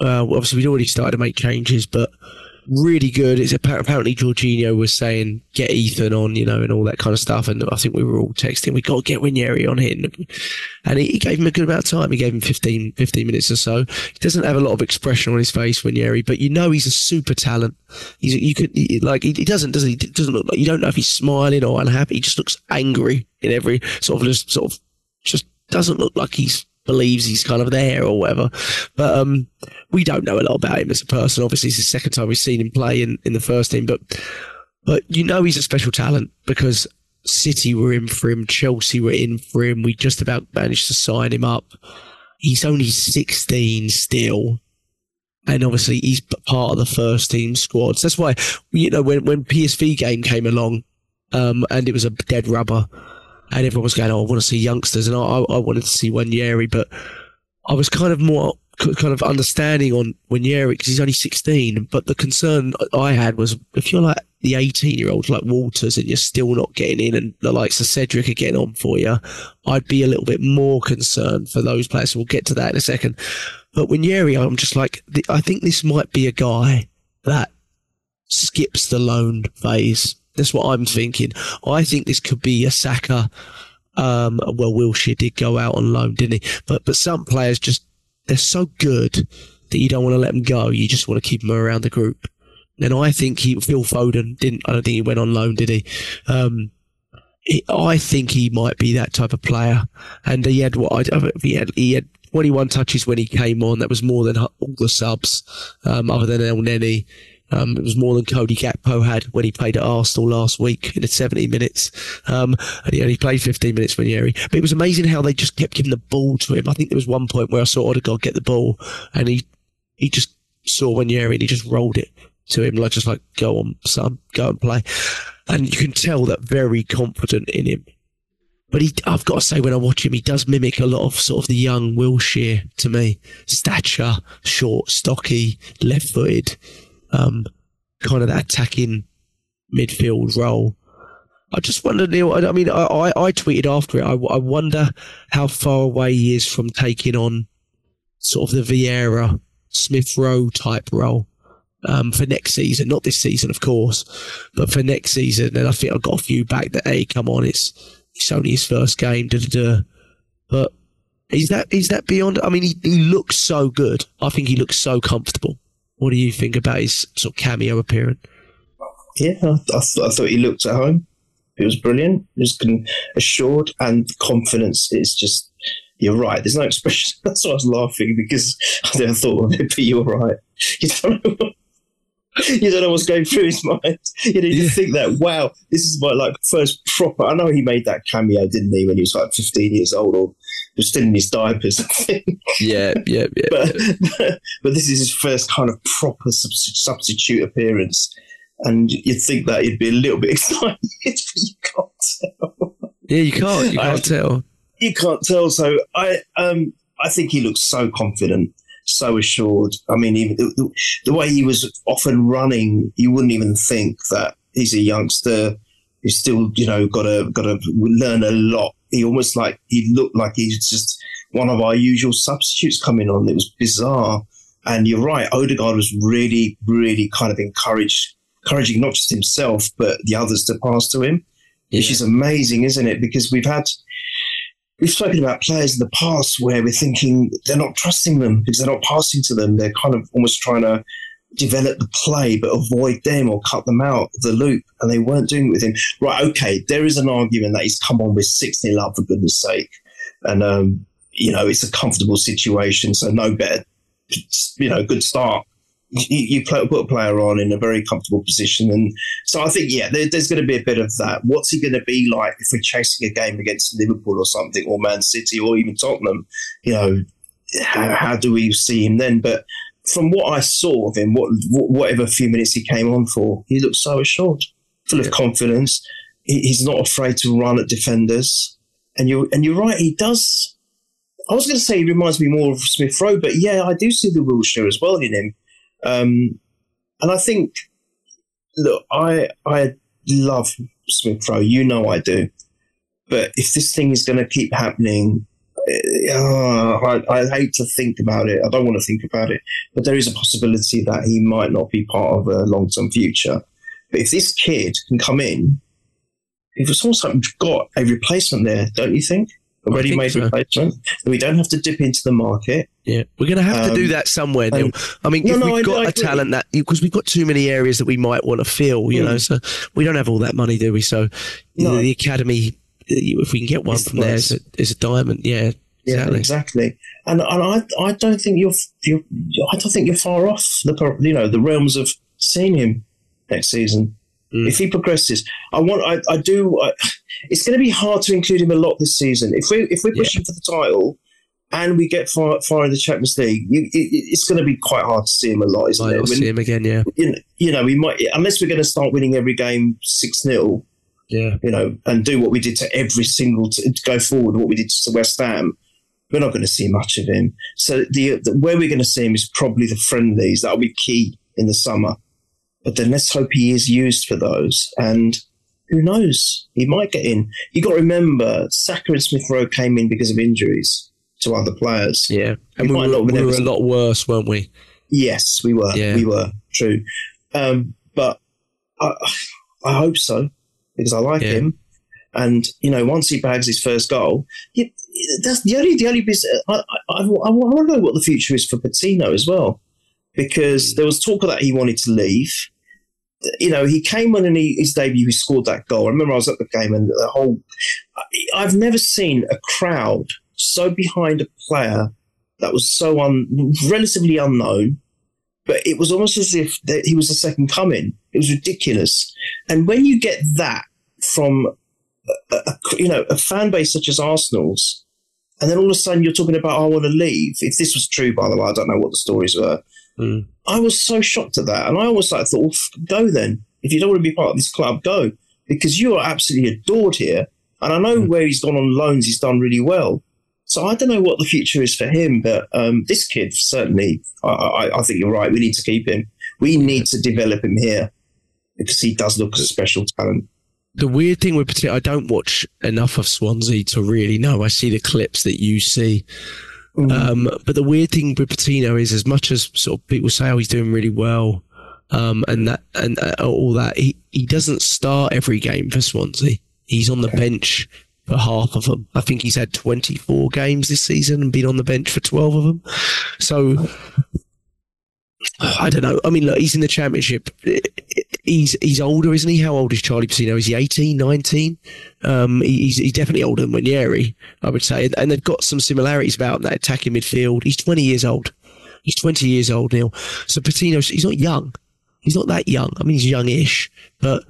uh, obviously we'd already started to make changes, but really good. It's apparently Jorginho was saying, get Ethan on, you know, and all that kind of stuff. And I think we were all texting, we got to get Nwaneri on here. And he, gave him a good amount of time. He gave him 15, 15 minutes or so. He doesn't have a lot of expression on his face, Nwaneri, but you know he's a super talent. He's you could he, like he, he doesn't does he He doesn't look like you don't know if he's smiling or unhappy. He just looks angry in every sort of just sort of just doesn't look like he's believes he's kind of there or whatever. But um, we don't know a lot about him as a person. Obviously, it's the second time we've seen him play in, in the first team, but but you know he's a special talent because City were in for him, Chelsea were in for him. We just about managed to sign him up. He's only 16 still. And obviously, he's part of the first team squads. That's why, you know, when, when PSV game came along, um, and it was a dead rubber, and everyone was going, "Oh, I want to see youngsters," and I, I wanted to see Nwaneri, but I was kind of more kind of understanding on Nwaneri because he's only 16. But the concern I had was if you're like the 18 year old like Walters and you're still not getting in and the likes of Cedric are getting on for you, I'd be a little bit more concerned for those players. We'll get to that in a second. But Nwaneri, I'm just like, I think this might be a guy that skips the loan phase. That's what I'm thinking. I think this could be a Saka. Um, well, Wilshere did go out on loan, didn't he? But but some players just they're so good that you don't want to let them go. You just want to keep them around the group. And I think he, Phil Foden didn't. I don't think he went on loan, did he? Um, he I think he might be that type of player. And he had what I he had. He had 21 touches when he came on. That was more than all the subs, um, other than Elneny. Um, it was more than Cody Gakpo had when he played at Arsenal last week in the 70 minutes. Um, and he only played 15 minutes Nwaneri. But it was amazing how they just kept giving the ball to him. I think there was one point where I saw Odegaard get the ball and he, he just saw Nwaneri and he just rolled it to him, like just like, go on, son, go and play. And you can tell that very confident in him. But he, I've got to say, when I watch him, he does mimic a lot of sort of the young Wilshere to me. Stature, short, stocky, left footed um, kind of that attacking midfield role. I just wonder, Neil. I, mean, I, I, I tweeted after it. I, I, wonder how far away he is from taking on sort of the Vieira, Smith Rowe type role um, for next season. Not this season, of course, but for next season. And I think I've got a few back that, hey, come on, it's it's only his first game. Da, da, da. But is that is that beyond? I mean, he, he looks so good. I think he looks so comfortable. What do you think about his sort of cameo appearance? Yeah, I, th- I thought he looked at home. It was brilliant. He was assured and confidence is just. You're right. There's no [laughs] expression. That's why I was laughing because [laughs] I never thought of it. But you're right. [laughs] You don't know. [laughs] you don't know what's going through his [laughs] mind. You need yeah. think that, wow, this is my like first proper. I know he made that cameo, didn't he, when he was like 15 years old or was still in his diapers, I think. Yeah, yeah, [laughs] yeah. but, yeah. But, but, this is his first kind of proper substitute appearance. And you'd think that he'd be a little bit excited, but you can't tell. Yeah, you can't. You can't tell. You can't tell. So I, um, I think he looks so confident, so assured. I mean, even the, the way he was often running, you wouldn't even think that he's a youngster He's still, you know, got to got to learn a lot he almost like he looked like he's just one of our usual substitutes coming on. It was bizarre. And you're right, Odegaard was really, really kind of encouraged, encouraging not just himself, but the others to pass to him, yeah. which is amazing, isn't it? Because we've had, we've spoken about players in the past where we're thinking they're not trusting them because they're not passing to them. They're kind of almost trying to develop the play but avoid them or cut them out of the loop and they weren't doing it with him. Right okay there is an argument that he's come on with 6 0 up for goodness sake. And um, you know it's a comfortable situation so no better you know good start you, you play, put a player on in a very comfortable position and so I think yeah there, there's going to be a bit of that what's he going to be like if we're chasing a game against Liverpool or something or Man City or even Tottenham you know how, how do we see him then but from what I saw of him, what, whatever few minutes he came on for, he looked so assured, full yeah. of confidence. He, he's not afraid to run at defenders, and you're and you're right. He does. I was going to say he reminds me more of Smith Rowe, but yeah, I do see the Wilshere as well in him. Um, and I think, look, I I love Smith Rowe. You know I do. But if this thing is going to keep happening, uh, I, I, hate to think about it. I don't want to think about it, but there is a possibility that he might not be part of a long term future. But if this kid can come in, if it's almost like we've got a replacement there, don't you think? Ready made so. replacement. We don't have to dip into the market. Yeah, we're going to have um, to do um, that somewhere, Neil. I mean, no, if no, we've got I, I a talent that, because we've got too many areas that we might want to fill, you mm. know, so we don't have all that money, do we? So no. the academy if we can get one it's from there, it's a, it's a diamond. Yeah, exactly. Yeah, exactly. And and I I don't think you're you're I don't think you're far off the you know the realms of seeing him next season. Mm. If he progresses, I want I I do. I, it's going to be hard to include him a lot this season. If we if we're pushing yeah. for the title. And we get far, far in the Champions League. You, it, it's going to be quite hard to see him a lot, isn't it? see him again, yeah. You know, you know, we might unless we're going to start winning every game six 0 yeah, you know, and do what we did to every single to, to go forward, what we did to West Ham. we're not going to see much of him. So the, the where we're going to see him is probably the friendlies. That'll be key in the summer. But then let's hope he is used for those. And who knows? He might get in. You got to remember, Saka and Smith Rowe came in because of injuries to other players. Yeah, and we, we were, we were a lot worse, weren't we? Yes, we were. Yeah. We were. True. Um, but I, I hope so because I like yeah. him. And you know, once he bags his first goal, he, that's the only the only business. I, I, I, I want to know what the future is for Patino as well, because hmm. there was talk of that he wanted to leave. You know, he came on in his debut, he scored that goal. I remember I was at the game, and the whole. I've never seen a crowd so behind a player that was so un, relatively unknown, but it was almost as if he was the second coming. It was ridiculous. And when you get that from, a, a, you know, a fan base such as Arsenal's, and then all of a sudden you're talking about, oh, I want to leave. If this was true, by the way, I don't know what the stories were. Mm. I was so shocked at that. And I always like thought, well, go then. If you don't want to be part of this club, go. Because you are absolutely adored here. And I know mm. where he's gone on loans, he's done really well. So I don't know what the future is for him, but um, this kid certainly, I, I, I, think you're right. We need to keep him. We need to develop him here because he does look as a special talent. The weird thing with particular, I don't watch enough of Swansea to really know. I see the clips that you see. Mm. Um, but the weird thing with Patino is, as much as sort of people say, "Oh, he's doing really well," um, and that and uh, all that, he he doesn't start every game for Swansea. He's on the bench for half of them. I think he's had 24 games this season and been on the bench for 12 of them. So I don't know. I mean, look, he's in the championship. He's he's older, isn't he? How old is Charlie Patino? Is he 18, 19? Um, he's, he's definitely older than Nwaneri, I would say. And they've got some similarities about that attacking midfield. He's 20 years old. He's 20 years old, Neil. So Patino, he's not young. He's not that young. I mean, he's youngish, but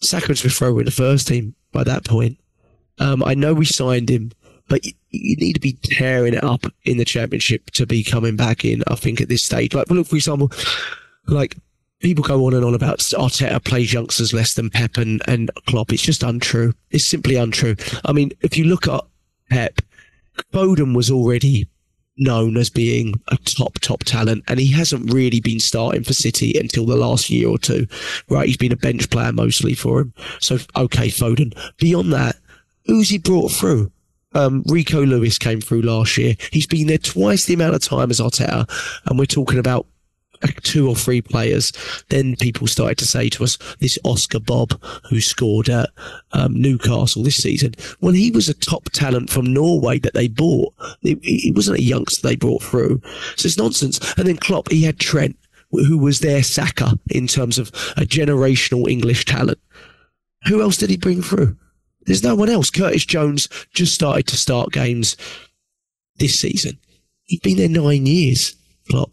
Saka and Smith Rowe in the first team by that point. Um, I know we signed him, but you, you, need to be tearing it up in the championship to be coming back in. I think at this stage, like look for example, like people go on and on about Arteta plays youngsters less than Pep and, and Klopp. It's just untrue. It's simply untrue. I mean, if you look at Pep, Foden was already known as being a top, top talent, and he hasn't really been starting for City until the last year or two. Right, he's been a bench player mostly for him. So, okay, Foden. Beyond that, Who's he brought through? Um, Rico Lewis came through last year. He's been there twice the amount of time as Arteta, and we're talking about two or three players. Then people started to say to us, this Oscar Bobb who scored at um, Newcastle this season. Well, he was a top talent from Norway that they bought. He, wasn't a youngster they brought through. So it's nonsense. And then Klopp, he had Trent, who was their Saka in terms of a generational English talent. Who else did he bring through? There's no one else. Curtis Jones just started to start games this season. He's been there nine years, Klopp.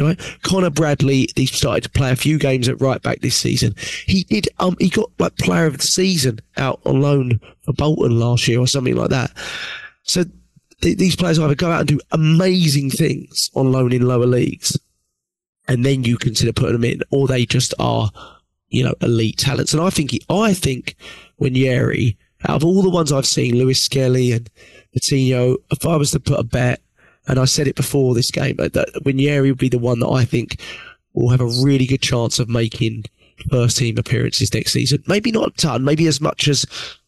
Right, Connor Bradley. He started to play a few games at right back this season. He did. Um, he got like player of the season out on loan for Bolton last year or something like that. So th- these players either go out and do amazing things on loan in lower leagues, and then you consider putting them in, or they just are, you know, elite talents. And I think he, I think Nwaneri out of all the ones I've seen, Lewis Skelly and Patino, if I was to put a bet, and I said it before this game, that Nwaneri would be the one that I think will have a really good chance of making first team appearances next season. Maybe not a ton, maybe as much as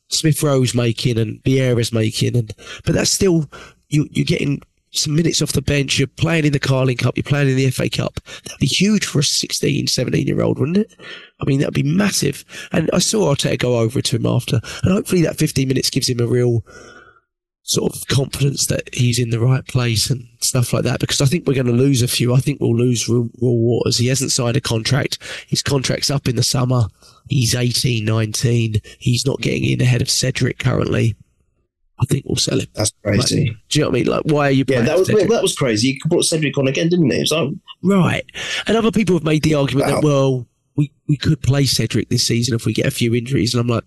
Smith Rowe's making and Vieira's making, and but that's still you, you're getting some minutes off the bench. You're playing in the Carling Cup. You're playing in the FA Cup. That'd be huge for a 16, 17 year old, wouldn't it? I mean, that'd be massive. And I saw Arteta go over to him after, and hopefully that 15 minutes gives him a real sort of confidence that he's in the right place and stuff like that. Because I think we're going to lose a few. I think we'll lose Reuell Walters. He hasn't signed a contract. His contract's up in the summer. He's 18, 19. He's not getting in ahead of Cedric currently. I think we'll sell him. That's crazy. Like, do you know what I mean? Like, why are you? Yeah, that was well, that was crazy. He brought Cedric on again, didn't he? So right, and other people have made the argument wow. that well, we we could play Cedric this season if we get a few injuries, and I'm like,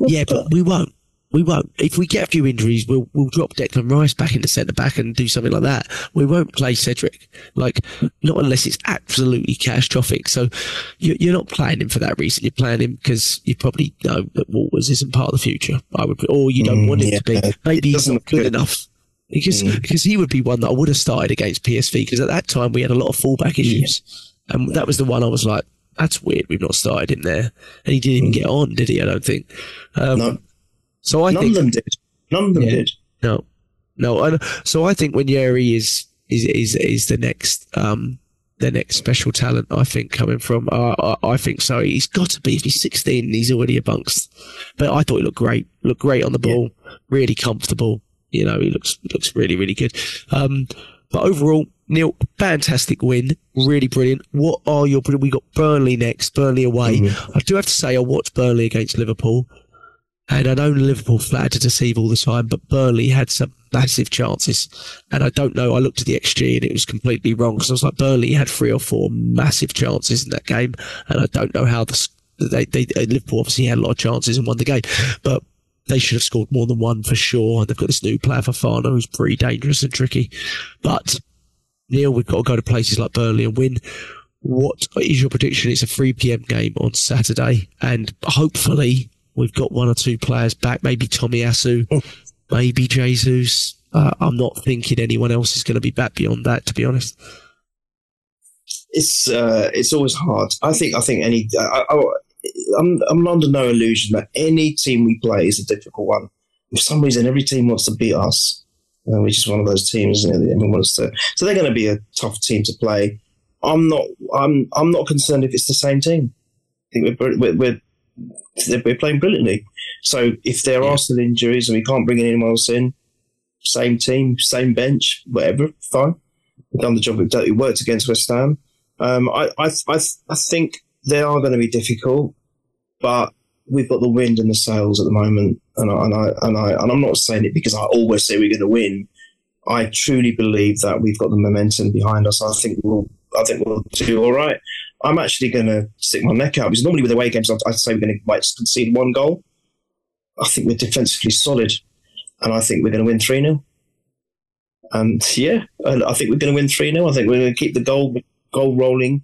yeah, but we won't we won't. If we get a few injuries, we'll we'll drop Declan Rice back into centre back and do something like that. We won't play Cedric, like not unless it's absolutely catastrophic. So you, are not playing him for that reason. You're playing him because you probably know that Walters isn't part of the future. I would, or you don't mm, want him yeah. to be. Maybe he's not good enough. because Mm. because he would be one that I would have started against PSV because at that time we had a lot of fullback issues, and that was the one I was like, that's weird. We've not started him there, and he didn't even get on, did he? I don't think. Um, Mm. No, so I none think of them did. None of them Yeah. did. no, no. And so I think Nwaneri is is is is the next um the next special talent. I think coming from uh, I, I think so. He's got to be if he's 16 and he's already amongst. But I thought he looked great. Looked great on the ball. Really comfortable. You know, he looks looks really really good. Um, but overall, Neil, fantastic win. Really brilliant. What are your? We got Burnley next. Burnley away. I do have to say, I watched Burnley against Liverpool. And I know Liverpool flattered to deceive all the time, but Burnley had some massive chances. And I don't know, I looked at the XG and it was completely wrong because I was like, Burnley had three or four massive chances in that game. And I don't know how the, they, they, uh, Liverpool obviously had a lot of chances and won the game, but they should have scored more than one for sure. And they've got this new player, Fofana, who's pretty dangerous and tricky. But Neil, we've got to go to places like Burnley and win. What is your prediction? It's a 3 p.m. game on Saturday, and hopefully we've got one or two players back. Maybe Tomiyasu, maybe Jesus. Uh, I'm not thinking anyone else is going to be back beyond that, to be honest. It's uh, it's always hard. I think I think any I, I, I'm I'm under no illusion that any team we play is a difficult one. For some reason, every team wants to beat us, uh, which is one of those teams. You know, that everyone wants to. So they're going to be a tough team to play. I'm not. I'm. I'm not concerned if it's the same team. I think we're we're we're, we're playing brilliantly. So if there Yeah. are still injuries and we can't bring anyone else in, same team, same bench, whatever, fine. We've done the job. We've done, it worked against West Ham. Um, I, I, I, I think they are going to be difficult, but we've got the wind in the sails at the moment, and I, and I, and I, and I'm not saying it because I always say we're going to win. I truly believe that we've got the momentum behind us. I think we'll, I think we'll do all right. I'm actually going to stick my neck out because normally with away games, I'd, I'd say we're going to concede one goal. I think we're defensively solid, and I think we're going to win three 0 and yeah, I think we're going to win 3 0. I think we're going to keep the goal goal rolling,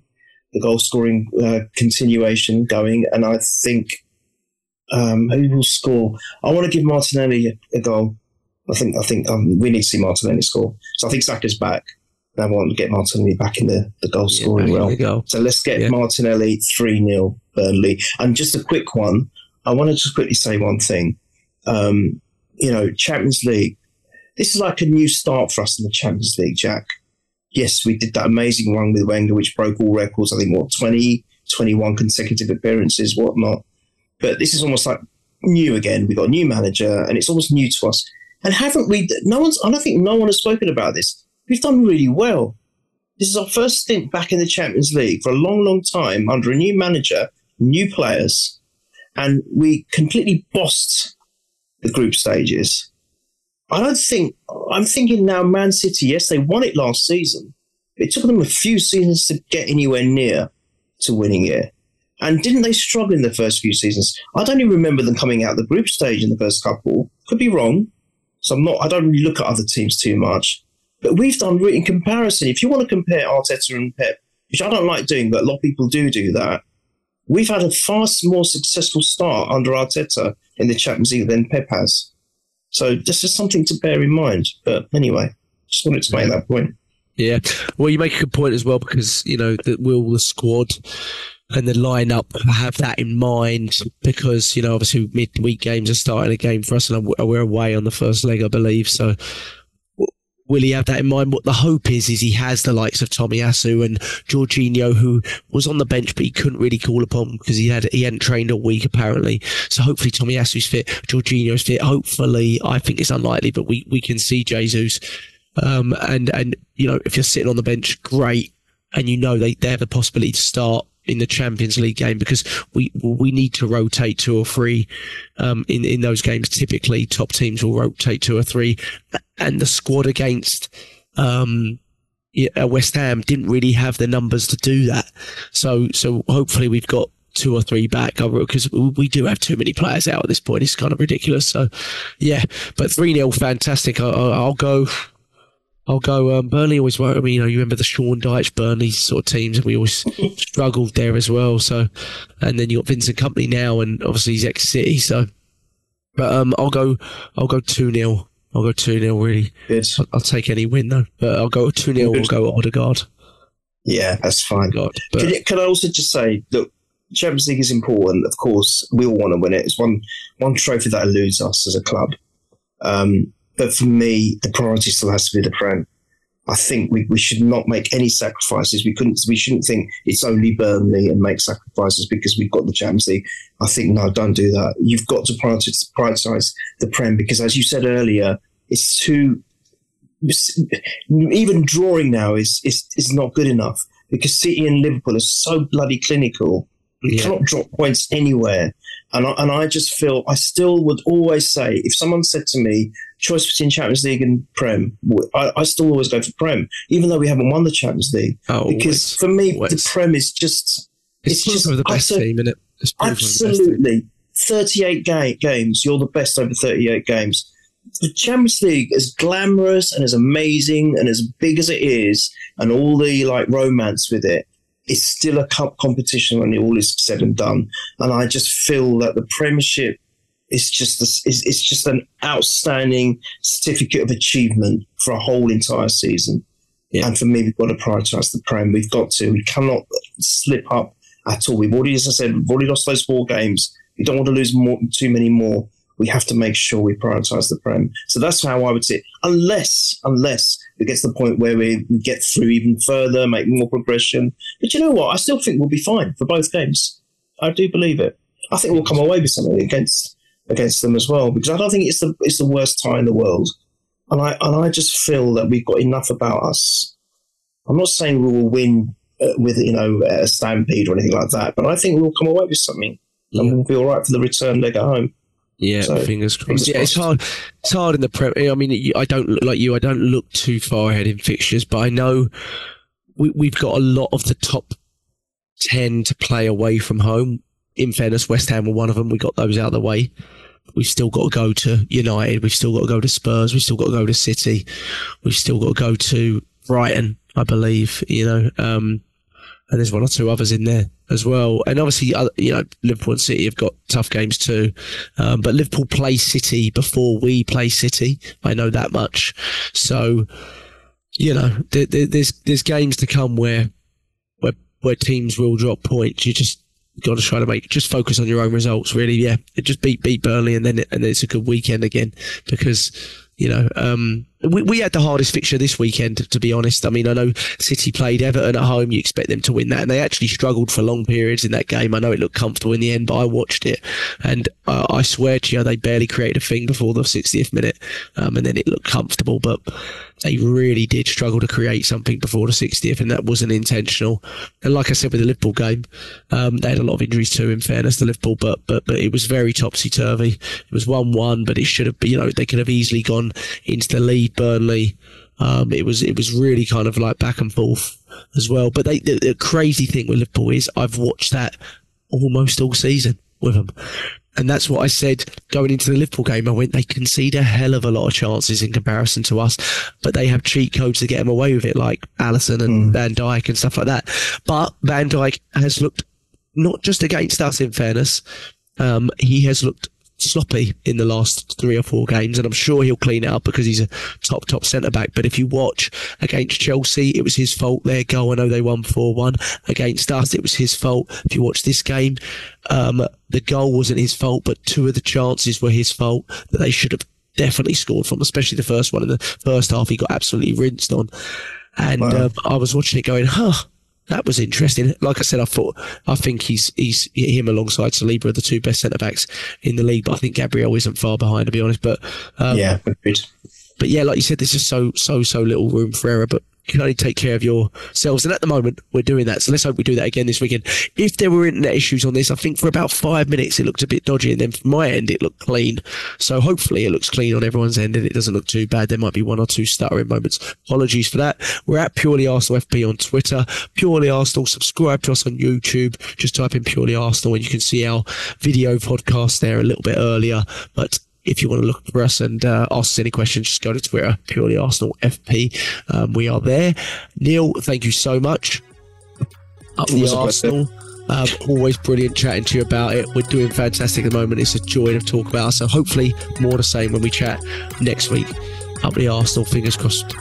the goal scoring uh, continuation going. And I think um, who will score? I want to give Martinelli a, a goal. I think I think um, we need to see Martinelli score. So I think Saka's back. I want to get Martinelli back in the, the goal scoring there realm. go. So let's get Yeah. Martinelli 3 0 Burnley. And just a quick one. I want to just quickly say one thing. Um, you know, Champions League, this is like a new start for us in the Champions League, Jack. Yes, we did that amazing run with Wenger, which broke all records. I think, what, 20, 21 consecutive appearances, whatnot. But this is almost like new again. We've got a new manager, and it's almost new to us. And haven't we? No one's. I don't think no one has spoken about this. We've done really well. This is our first stint back in the Champions League for a long, long time under a new manager, new players, and we completely bossed the group stages. I don't think. I'm thinking now, Man City. Yes, they won it last season. It took them a few seasons to get anywhere near to winning it. And didn't they struggle in the first few seasons? I don't even remember them coming out of the group stage in the first couple. Could be wrong. So I'm not. I don't really look at other teams too much. But we've done in comparison. If you want to compare Arteta and Pep, which I don't like doing, but a lot of people do do that. We've had a far more successful start under Arteta in the Champions League than Pep has. So this is something to bear in mind. But anyway, just wanted to make that point. Yeah. Well, you make a good point as well because, you know, that will the squad and the lineup have that in mind because, you know, obviously midweek games are starting a game for us and we're away on the first leg, I believe. So will he have that in mind? What the hope is, is he has the likes of Tomiyasu and Jorginho, who was on the bench, but he couldn't really call upon because he had, he hadn't trained all week apparently. So hopefully Tomiyasu's fit, Jorginho's fit. Hopefully, I think it's unlikely, but we, we can see Jesus. Um, and, and, you know, if you're sitting on the bench, great. And you know, they, they have the possibility to start in the Champions League game because we, we need to rotate two or three, um, in, in those games. Typically top teams will rotate two or three and the squad against, um, uh, West Ham didn't really have the numbers to do that. So, so hopefully we've got two or three back because we do have too many players out at this point. It's kind of ridiculous. So, yeah, but 3 0, fantastic. I, I'll go. I'll go. Um, Burnley always. Won. I mean, you know, you remember the Sean Dyche Burnley sort of teams, and we always [laughs] struggled there as well. So, and then you got Vincent Kompany now, and obviously he's ex City. So, but um, I'll go. I'll go two 0 I'll go 2 0, really. Good. I'll, I'll take any win, though. But I'll go 2 0, I'll Good. go Odegaard. Yeah, that's fine. God. But Can, you, can I also just say, that Champions League is important. Of course, we all want to win it. It's one one trophy that eludes us as a club. Um, but for me, the priority still has to be the Prem. I think we, we should not make any sacrifices. We couldn't. We shouldn't think it's only Burnley and make sacrifices because we've got the Champions League. I think no, don't do that. You've got to prioritize, prioritize the Prem because, as you said earlier, it's too. Even drawing now is is is not good enough because City and Liverpool are so bloody clinical. You Yeah. cannot drop points anywhere. And I, and I just feel I still would always say if someone said to me choice between Champions League and Prem, I still always go for Prem, even though we haven't won the Champions League. oh, Because for me, the. Prem is just it's, it's just of the best team, isn't it? It's proof of the best team. absolutely 38 ga- games. You're the best over 38 games. The Champions League, as glamorous and as amazing and as big as it is, and all the like romance with it, it's still a cup competition when it all is said and done. And I just feel that the Premiership is just this, is it's just an outstanding certificate of achievement for a whole entire season. Yeah. And for me, we've got to prioritise the Prem. We've got to. We cannot slip up at all. We've already, as I said, we've already lost those four games. We don't want to lose more, too many more. We have to make sure we prioritise the Prem. So that's how I would say, it. unless, unless it gets to the point where we, we get through even further, make more progression. But you know what? I still think we'll be fine for both games. I do believe it. I think we'll come away with something against against them as well because I don't think it's the it's the worst tie in the world. And I and I just feel that we've got enough about us. I'm not saying we will win uh, with you know a stampede or anything like that, but I think we'll come away with something and we'll be all right for the return leg at home. Yeah, So, fingers crossed. yeah, it's hard. It's hard in the prep. I mean, I don't look like you. I don't look too far ahead in fixtures, but I know we, we've got a lot of the top ten to play away from home. In fairness, West Ham were one of them. We got those out of the way. We've still got to go to United. We've still got to go to Spurs. We've still got to go to City. We've still got to go to Brighton, I believe. You know, um, and there's one or two others in there as well. And obviously, you know, Liverpool and City have got tough games too. Um, but Liverpool play City before we play City. I know that much. So, you know, there, there, there's there's games to come where where where teams will drop points. You just got to try to make just focus on your own results. Really, yeah. Just beat beat Burnley, and then and it's a good weekend again because. You know, um, we, we had the hardest fixture this weekend, to be honest. I mean, I know City played Everton at home. You expect them to win that, and they actually struggled for long periods in that game. I know it looked comfortable in the end, but I watched it, and uh, I swear to you, they barely created a thing before the 60th minute, um, and then it looked comfortable. But they really did struggle to create something before the 60th, and that wasn't intentional. And like I said with the Liverpool game, um, they had a lot of injuries too. In fairness to Liverpool, but but but it was very topsy turvy. It was one-one, but it should have, been you know, they could have easily gone into the lead. Burnley. Um, it was it was really kind of like back and forth as well. But they, the, the crazy thing with Liverpool is I've watched that almost all season with them. And that's what I said going into the Liverpool game. I went, they concede a hell of a lot of chances in comparison to us, but they have cheat codes to get them away with it, like Alisson and Van Dijk and stuff like that. But Van Dijk has looked not just against us, in fairness, um, he has looked sloppy in the last three or four games, and I'm sure he'll clean it up because he's a top top centre back. But if you watch against Chelsea, it was his fault. Their goal, I know they won four one against us. It was his fault. If you watch this game, um, the goal wasn't his fault, but two of the chances were his fault that they should have definitely scored from, especially the first one in the first half. He got absolutely rinsed on, and Wow. um, I was watching it going, huh. That was interesting. Like I said, I thought I think he's he's him alongside Saliba are the two best centre backs in the league. But I think Gabriel isn't far behind, to be honest. But um, yeah, but yeah, like you said, there's just so so so little room for error. But you can only take care of yourselves, and at the moment we're doing that. So let's hope we do that again this weekend. If there were internet issues on this, I think for about five minutes it looked a bit dodgy, and then from my end it looked clean. So hopefully it looks clean on everyone's end, and it doesn't look too bad. There might be one or two stuttering moments. Apologies for that. We're at Purely Arsenal FP on Twitter. Purely Arsenal. Subscribe to us on YouTube. Just type in Purely Arsenal, and you can see our video podcast there a little bit earlier. But if you want to look for us and uh, ask us any questions, just go to Twitter, purely Arsenal FP. Um, we are there. Neil, thank you so much. Up the. Arsenal. Um, always brilliant chatting to you about it. We're doing fantastic at the moment. It's a joy to talk about. So hopefully more the same when we chat next week. Up the Arsenal. Fingers crossed.